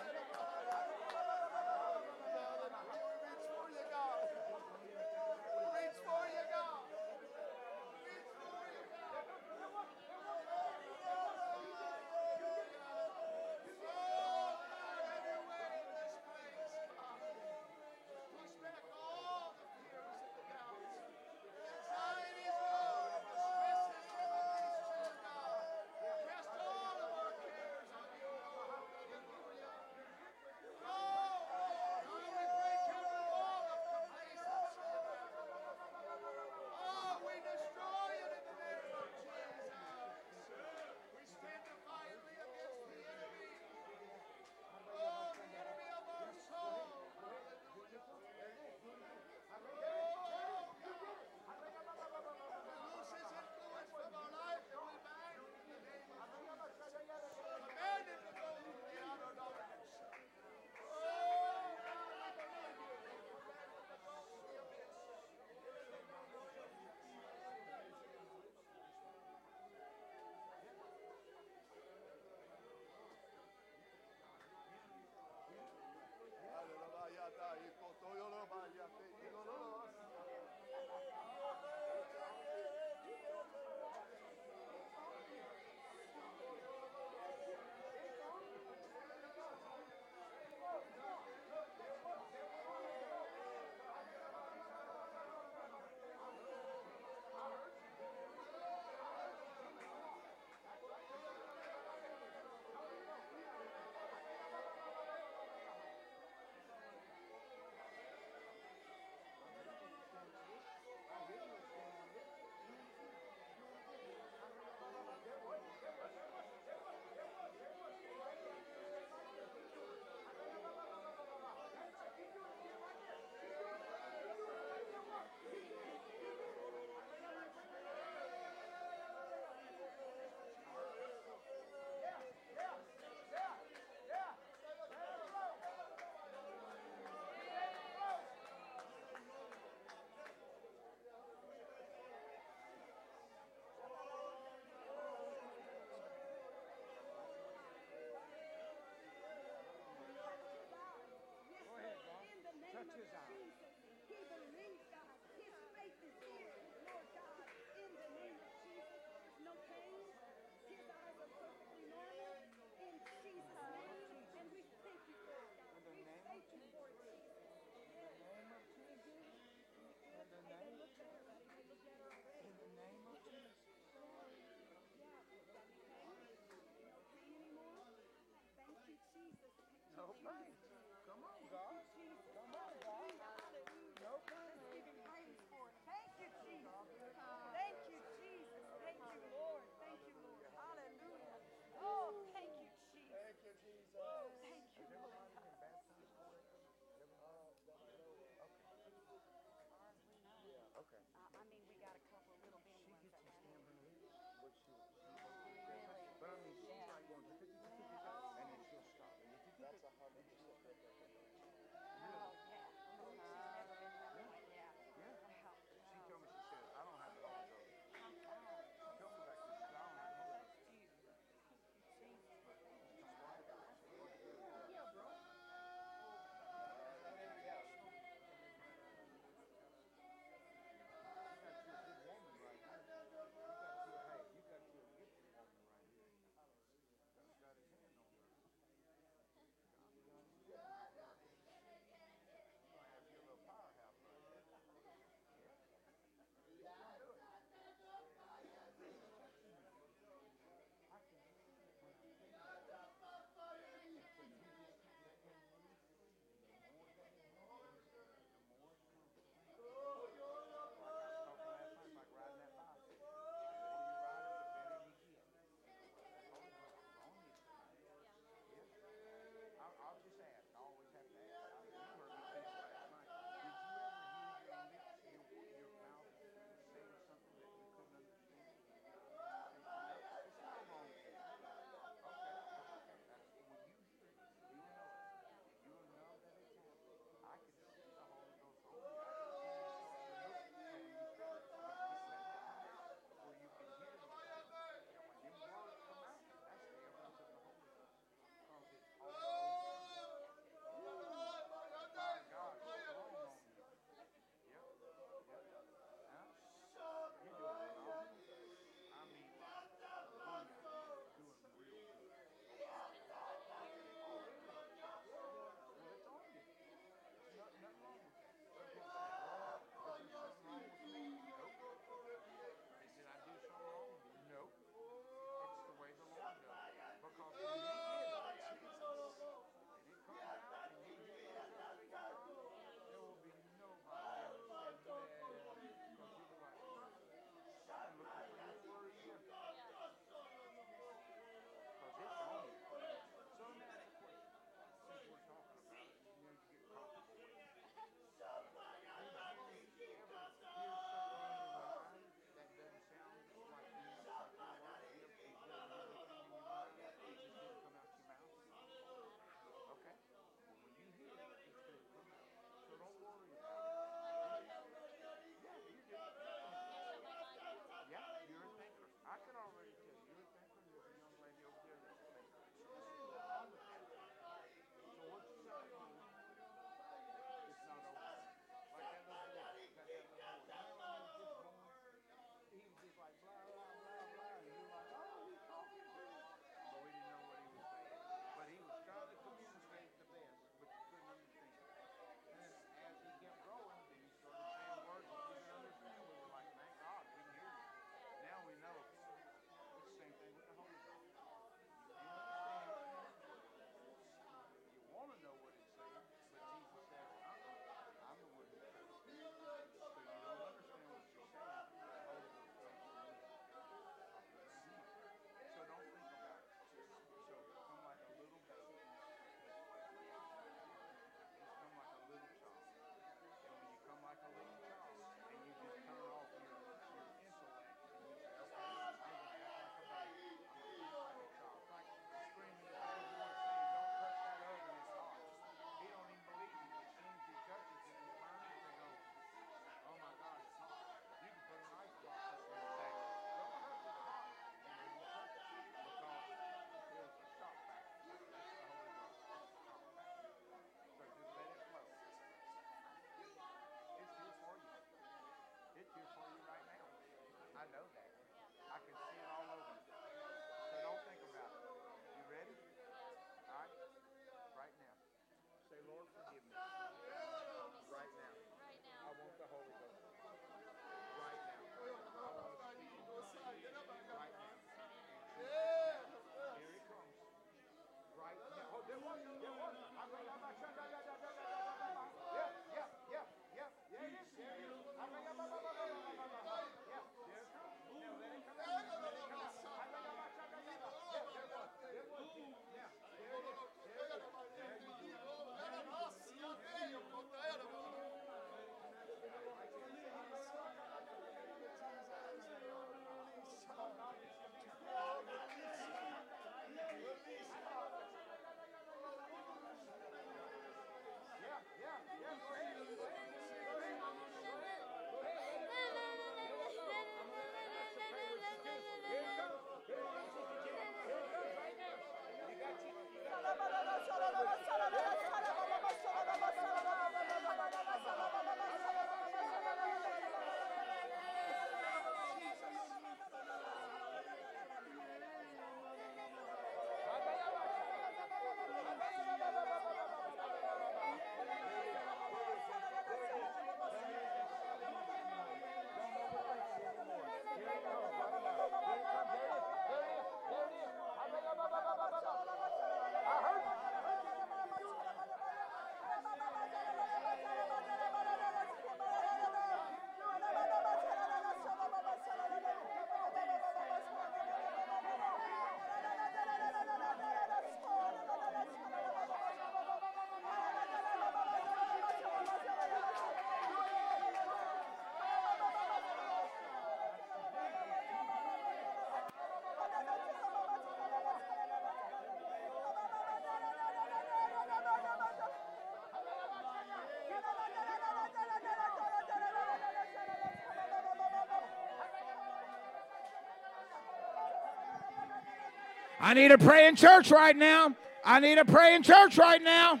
I need a praying church right now. I need a praying church right now.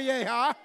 Yeah,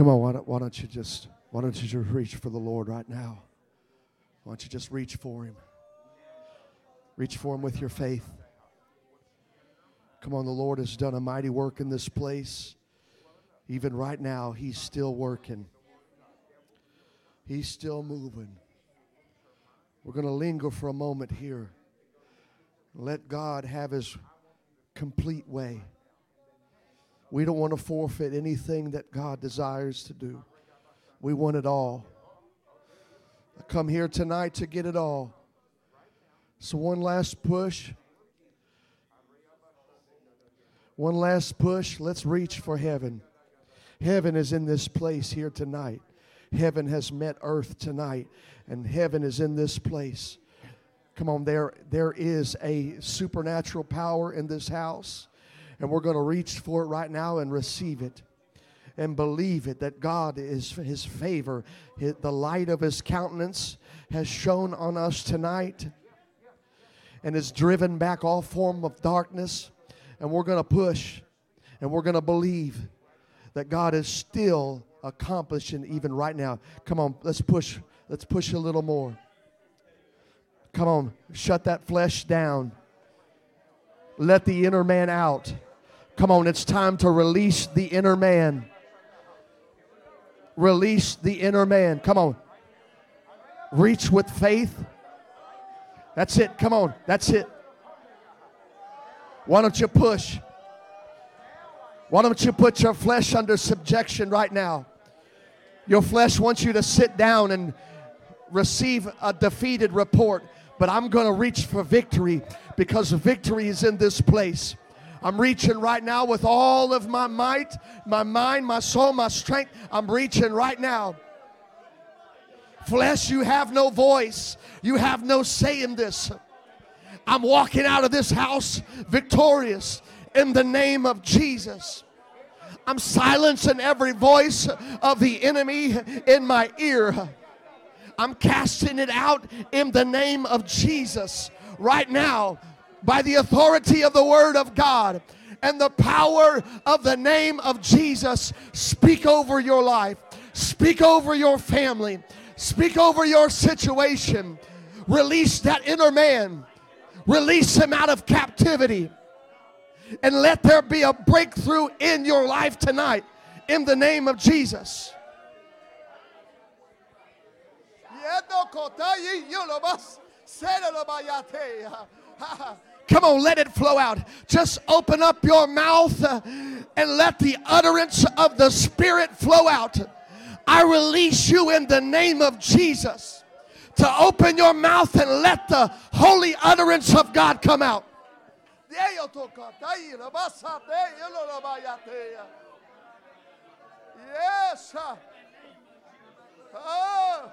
Come on, why don't, why don't you just why don't you just reach for the Lord right now? Why don't you just reach for him? Reach for him with your faith. Come on, the Lord has done a mighty work in this place. Even right now, He's still working. He's still moving. We're going to linger for a moment here. Let God have His complete way. We don't want to forfeit anything that God desires to do. We want it all. I come here tonight to get it all. So, one last push. One last push. Let's reach for heaven. Heaven is in this place here tonight. Heaven has met earth tonight, and heaven is in this place. Come on, there, there is a supernatural power in this house. And we're going to reach for it right now and receive it and believe it that God is his favor, the light of his countenance has shone on us tonight and has driven back all form of darkness. And we're going to push and we're going to believe that God is still accomplishing even right now. Come on, let's push. Let's push a little more. Come on, shut that flesh down. Let the inner man out. Come on, it's time to release the inner man. Release the inner man. Come on. Reach with faith. That's it. Come on. That's it. Why don't you push? Why don't you put your flesh under subjection right now? Your flesh wants you to sit down and receive a defeated report, but I'm going to reach for victory because victory is in this place. I'm reaching right now with all of my might, my mind, my soul, my strength. I'm reaching right now. Flesh, you have no voice. You have no say in this. I'm walking out of this house victorious in the name of Jesus. I'm silencing every voice of the enemy in my ear. I'm casting it out in the name of Jesus right now by the authority of the Word of God and the power of the name of Jesus. Speak over your life, speak over your family, speak over your situation. Release that inner man, release him out of captivity, and let there be a breakthrough in your life tonight in the name of Jesus. Come on, let it flow out. Just open up your mouth uh, and let the utterance of the Spirit flow out. I release you in the name of Jesus to open your mouth and let the holy utterance of God come out. Yes. Oh.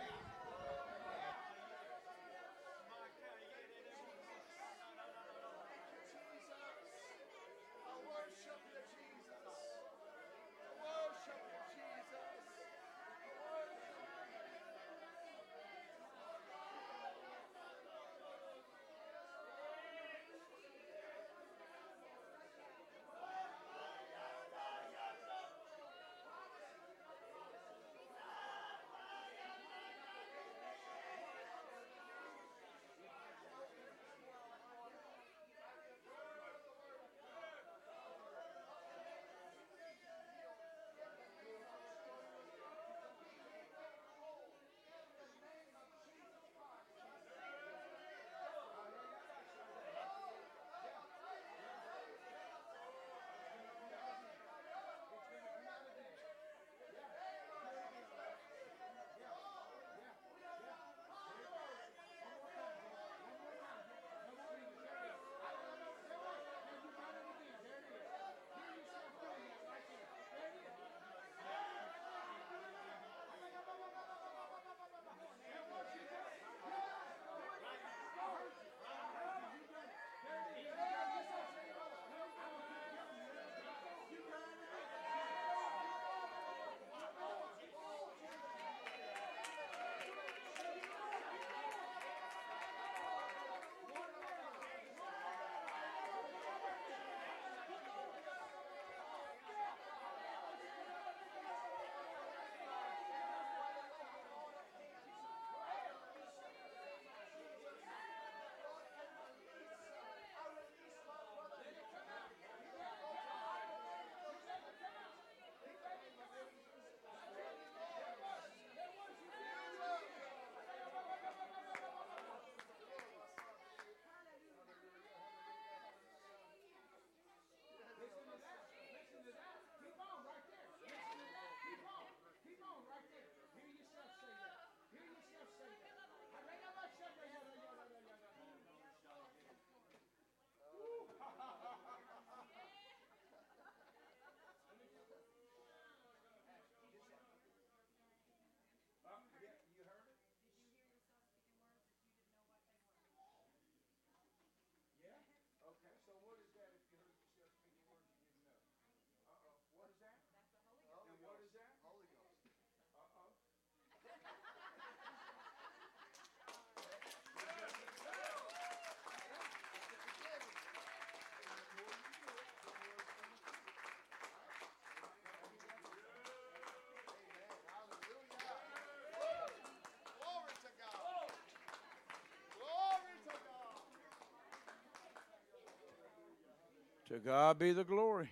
God. Be the glory.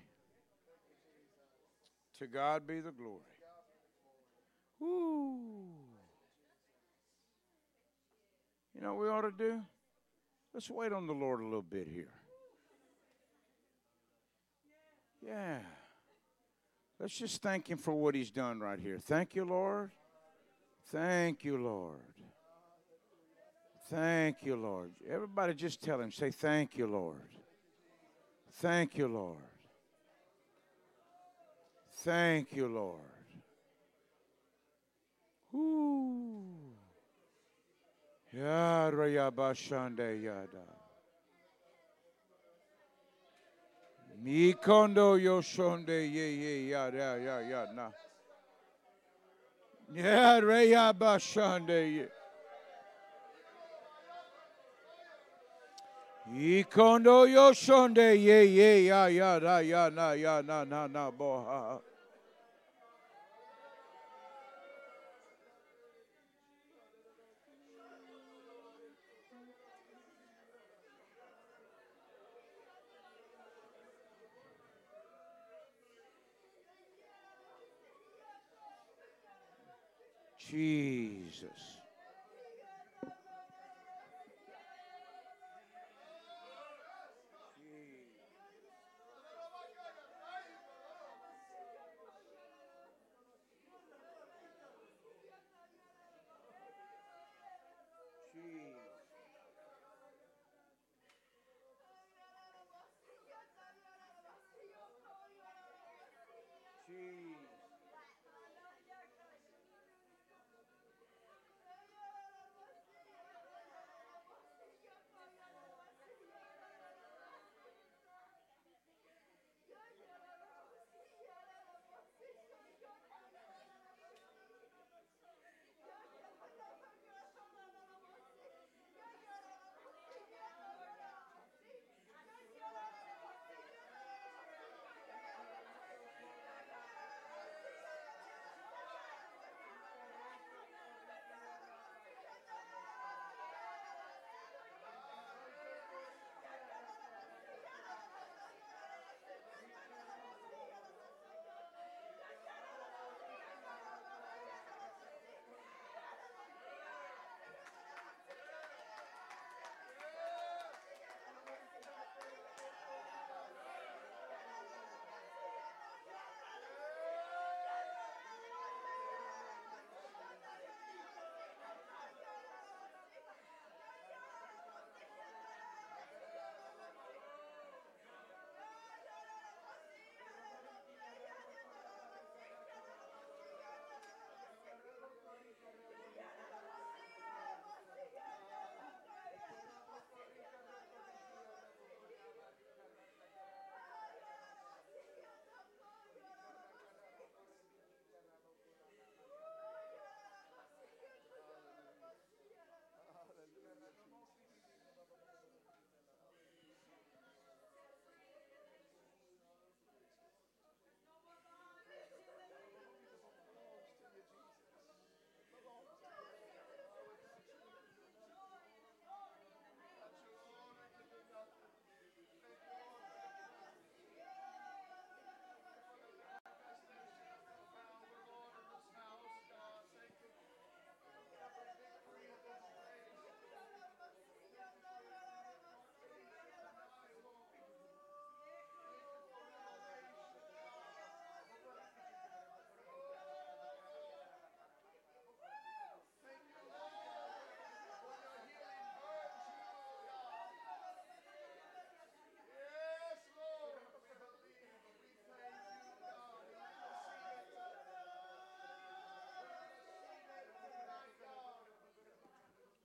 To God be the glory. Woo. You know what we ought to do? Let's wait on the Lord a little bit here. Yeah. Let's just thank Him for what He's done right here. Thank you, Lord. Thank you, Lord. Thank you, Lord. Everybody just tell Him, say, Thank you, Lord. Thank you, Lord. Thank you, Lord. Woo. Yada yaba shande yada. Mikondo yoshonde ye ye yada ya ya na. Yada yaba shande ye. Ikondo yoshonde ye ye ya ya da ya na ya na na na boha. Jesus.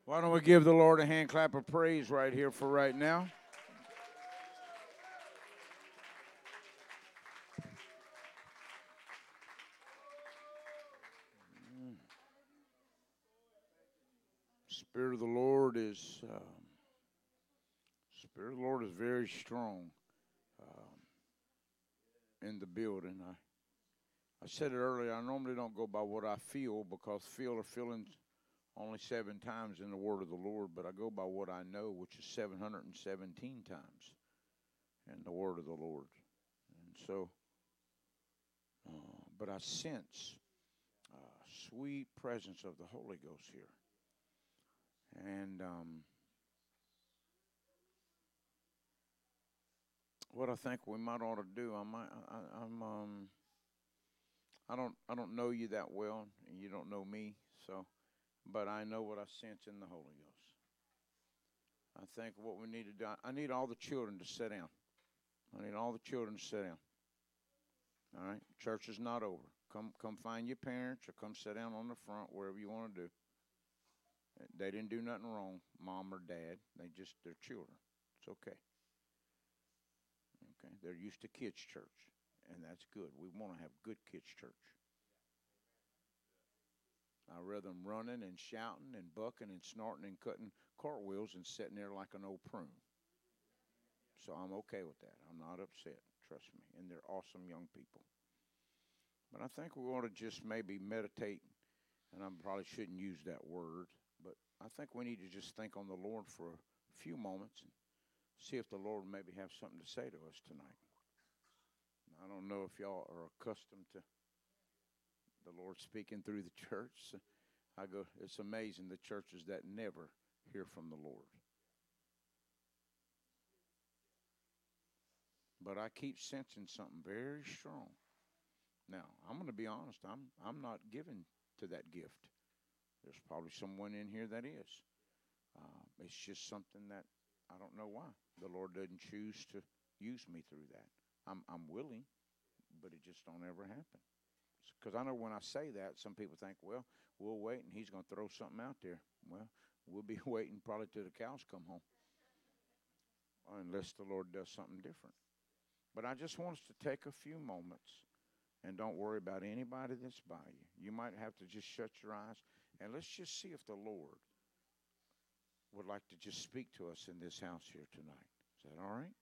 Why don't we give the Lord a hand clap of praise right here for right now? Spirit of the Lord is um, Spirit of the Lord is very strong um, in the building. I I said it earlier. I normally don't go by what I feel because feel or feelings only seven times in the word of the Lord, but I go by what I know, which is 717 times. in the word of the Lord. And so, uh, but I sense uh, sweet presence of the Holy Ghost here. And um, what I think we might ought to do, I might, I, I'm, um, I don't, I don't know you that well, and you don't know me, so, but I know what I sense in the Holy Ghost. I think what we need to do, I need all the children to sit down. I need all the children to sit down. All right, church is not over. Come, come find your parents, or come sit down on the front, wherever you want to do. They didn't do nothing wrong, mom or dad. They just they're children. It's okay. Okay, they're used to kids' church, and that's good. We want to have good kids' church. Them running and shouting and bucking and snorting and cutting cartwheels and sitting there like an old prune. So I'm okay with that. I'm not upset. Trust me. And they're awesome young people. But I think we ought to just maybe meditate, and I probably shouldn't use that word, but I think we need to just think on the Lord for a few moments and see if the Lord maybe have something to say to us tonight. I don't know if y'all are accustomed to the Lord speaking through the church. I go, it's amazing the churches that never hear from the Lord. But I keep sensing something very strong. Now, I'm going to be honest. I'm I'm not given to that gift. There's probably someone in here that is. Uh, it's just something that I don't know why the Lord doesn't choose to use me through that. I'm I'm willing, but it just don't ever happen. Because I know when I say that, some people think, well, we'll wait and he's going to throw something out there. Well, we'll be waiting probably till the cows come home, unless the Lord does something different. But I just want us to take a few moments and don't worry about anybody that's by you. You might have to just shut your eyes and let's just see if the Lord would like to just speak to us in this house here tonight. Is that all right?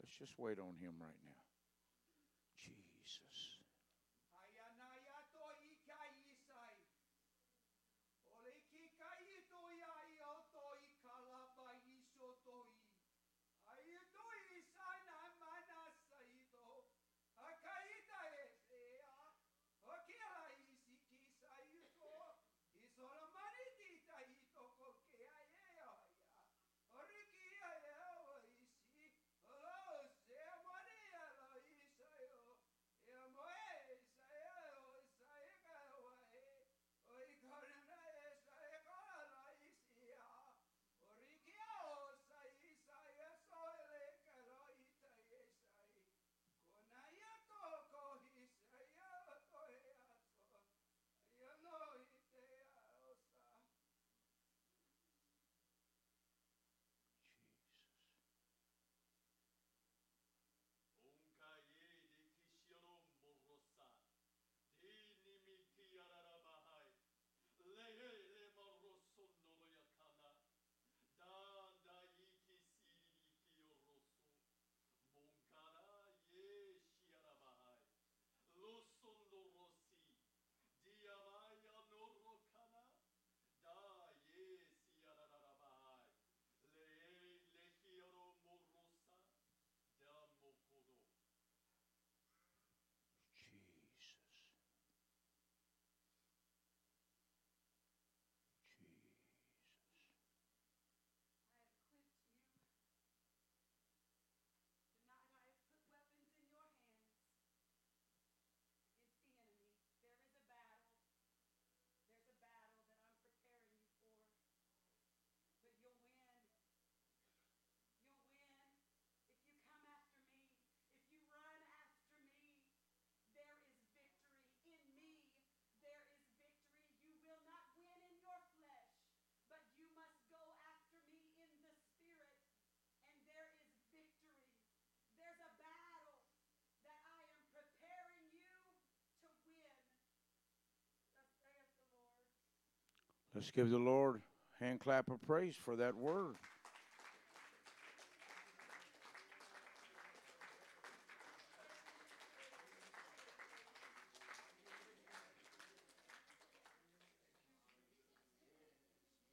Let's just wait on him right now. Let's give the Lord a hand clap of praise for that word.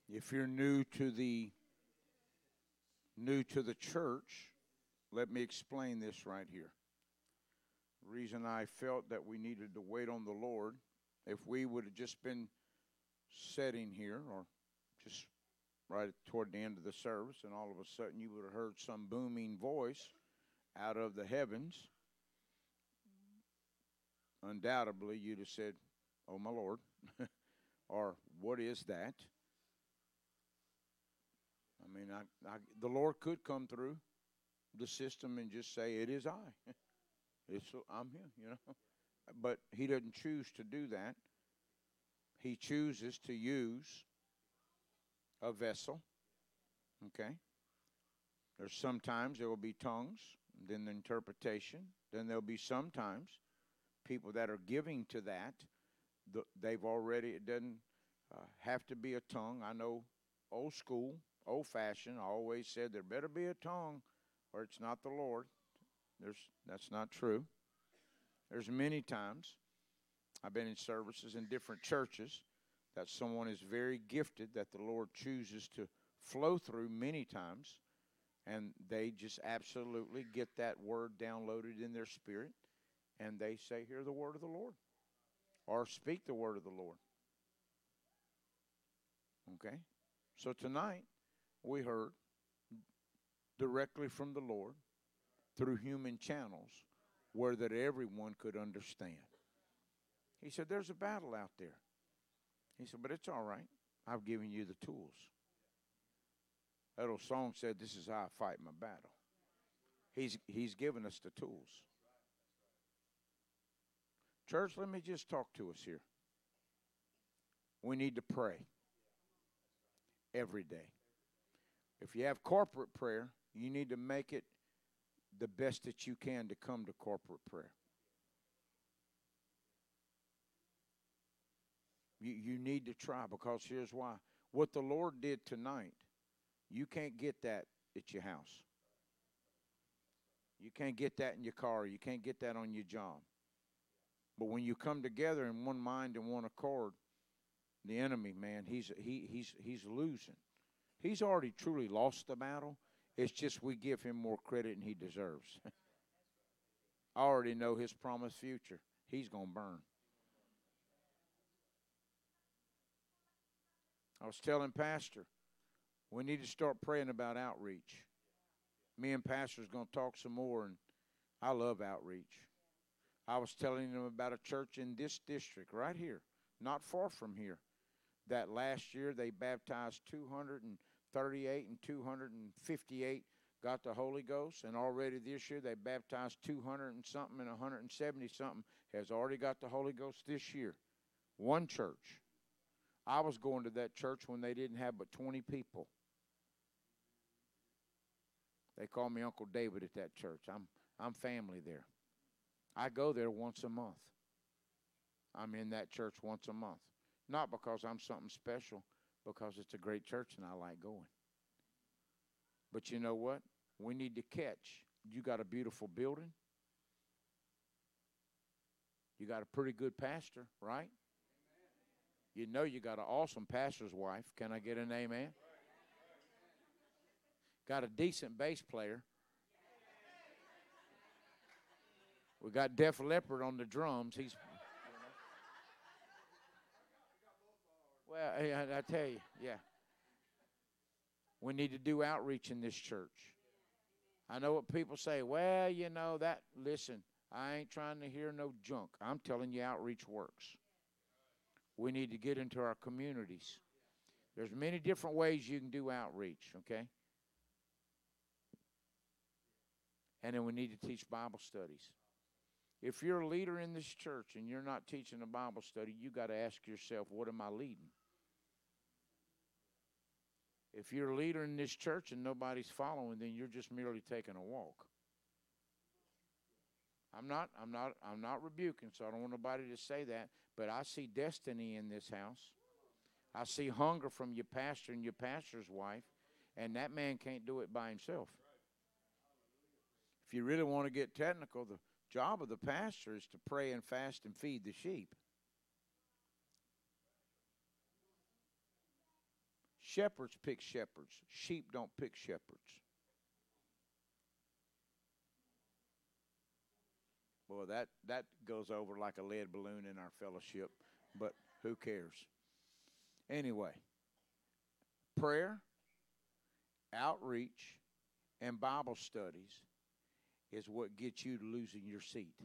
If you're new to the new to the church, let me explain this right here. The reason I felt that we needed to wait on the Lord, if we would have just been sitting here or just right toward the end of the service, and all of a sudden you would have heard some booming voice out of the heavens, undoubtedly you'd have said, Oh, my Lord, or what is that? I mean, I, I, the Lord could come through the system and just say, It is I. it's, I'm here, you know. But He doesn't choose to do that. He chooses to use a vessel. Okay? There's sometimes there will be tongues, then the interpretation, then there'll be sometimes people that are giving to that. They've already, it doesn't uh, have to be a tongue. I know old school, old fashioned, I always said there better be a tongue or it's not the Lord. There's, that's not true. There's many times I've been in services in different churches that someone is very gifted that the Lord chooses to flow through many times, and they just absolutely get that word downloaded in their spirit, and they say, Hear the word of the Lord, or speak the word of the Lord. Okay? So tonight, we heard directly from the Lord through human channels where that everyone could understand. He said, There's a battle out there. He said, But it's all right. I've given you the tools. That old song said, This is how I fight my battle. He's, he's given us the tools. Church, let me just talk to us here. We need to pray every day. If you have corporate prayer, you need to make it the best that you can to come to corporate prayer. You, you need to try because here's why. What the Lord did tonight, you can't get that at your house. You can't get that in your car. You can't get that on your job. But when you come together in one mind and one accord, the enemy, man, he's he he's he's losing. He's already truly lost the battle. It's just we give him more credit than he deserves. I already know his promised future. He's going to burn. I was telling Pastor, we need to start praying about outreach. Me and Pastor's going to talk some more, and I love outreach. I was telling him about a church in this district right here, not far from here, that last year they baptized 238 and 258 got the Holy Ghost, and already this year they baptized 200 and something and 170 something has already got the Holy Ghost this year. One church. I was going to that church when they didn't have but 20 people. They call me Uncle David at that church. I'm I'm family there. I go there once a month. I'm in that church once a month. Not because I'm something special, because it's a great church and I like going. But you know what? We need to catch. You got a beautiful building. You got a pretty good pastor, right? You know you got an awesome pastor's wife. Can I get an amen? Got a decent bass player. We got Def Leppard on the drums. He's well, I, I tell you, yeah. We need to do outreach in this church. I know what people say. Well, you know that. Listen, I ain't trying to hear no junk. I'm telling you, outreach works. We need to get into our communities. There's many different ways you can do outreach, okay? And then we need to teach Bible studies. If you're a leader in this church and you're not teaching a Bible study, you got to ask yourself, what am I leading? If you're a leader in this church and nobody's following, then you're just merely taking a walk. I'm not I'm not I'm not rebuking, so I don't want nobody to say that, but I see destiny in this house. I see hunger from your pastor and your pastor's wife, and that man can't do it by himself. If you really want to get technical, the job of the pastor is to pray and fast and feed the sheep. Shepherds pick shepherds. Sheep don't pick shepherds. Boy, that, that goes over like a lead balloon in our fellowship, but who cares? Anyway, prayer, outreach, and Bible studies is what gets you to losing your seat.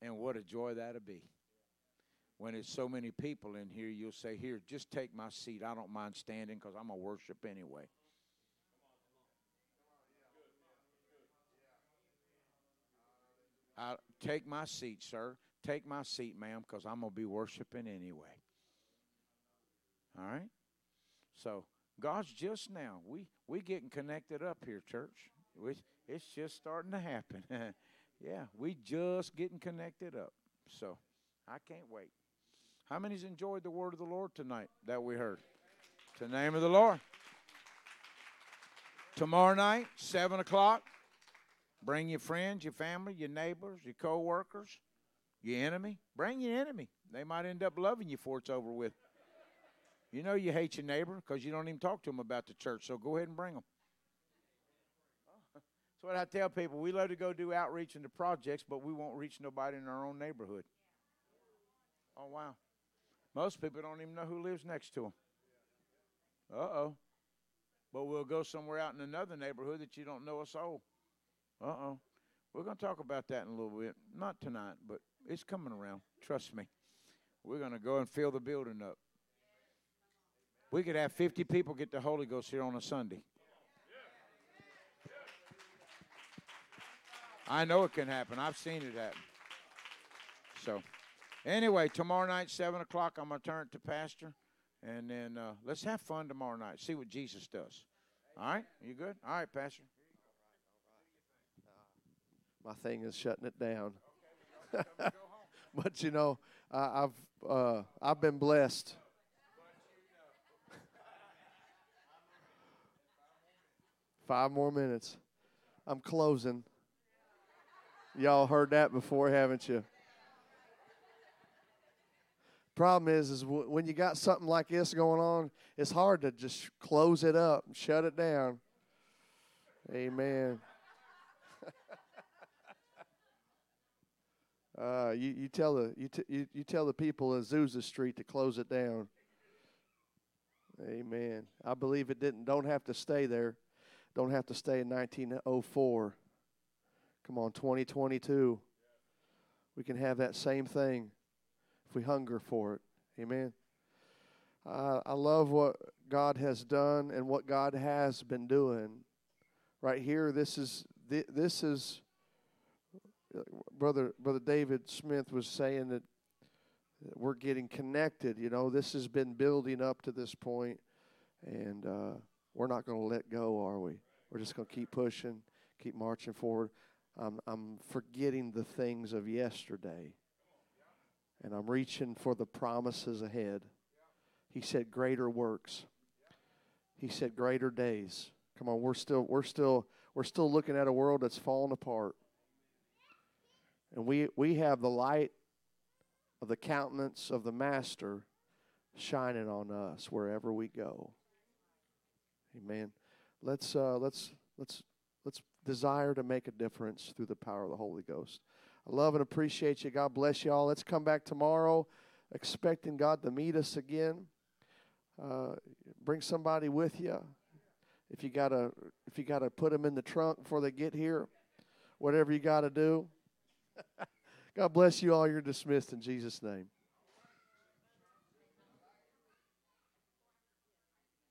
And what a joy that'll be. When it's so many people in here, you'll say, Here, just take my seat. I don't mind standing because I'm going to worship anyway. I, take my seat, sir. Take my seat, ma'am, because I'm going to be worshiping anyway. All right? So, God's just now. We we getting connected up here, church. We, it's just starting to happen. yeah, we just getting connected up. So, I can't wait. How many's enjoyed the word of the Lord tonight that we heard? To the name of the Lord. Tomorrow night, 7 o'clock, bring your friends, your family, your neighbors, your co workers, your enemy. Bring your enemy. They might end up loving you before it's over with. You know you hate your neighbor because you don't even talk to them about the church, so go ahead and bring them. That's what I tell people. We love to go do outreach into projects, but we won't reach nobody in our own neighborhood. Oh, wow. Most people don't even know who lives next to them. Uh oh. But we'll go somewhere out in another neighborhood that you don't know a soul. Uh oh. We're going to talk about that in a little bit. Not tonight, but it's coming around. Trust me. We're going to go and fill the building up. We could have 50 people get the Holy Ghost here on a Sunday. I know it can happen. I've seen it happen. So, anyway, tomorrow night, 7 o'clock, I'm going to turn it to Pastor. And then uh, let's have fun tomorrow night. See what Jesus does. All right? You good? All right, Pastor. My thing is shutting it down. but you know, I, I've uh, I've been blessed. Five more minutes. I'm closing. Y'all heard that before, haven't you? Problem is, is w- when you got something like this going on, it's hard to just close it up, and shut it down. Amen. Uh, you, you tell the you, t- you you tell the people in Azusa Street to close it down. Amen. I believe it didn't. Don't have to stay there don't have to stay in 1904. Come on, 2022. We can have that same thing if we hunger for it. Amen. Uh, I love what God has done and what God has been doing. Right here, this is this is brother brother David Smith was saying that we're getting connected. You know, this has been building up to this point, and uh, we're not going to let go, are we? We're just going to keep pushing, keep marching forward. I'm, I'm forgetting the things of yesterday, and I'm reaching for the promises ahead. He said, "Greater works." He said, "Greater days." Come on, we're still we're still we're still looking at a world that's falling apart, and we we have the light of the countenance of the Master shining on us wherever we go. Amen let's uh, let's let's let's desire to make a difference through the power of the Holy Ghost. I love and appreciate you. God bless you all. Let's come back tomorrow, expecting God to meet us again. Uh, bring somebody with you. If you gotta, if you gotta put them in the trunk before they get here, whatever you gotta do. God bless you all. You're dismissed in Jesus' name.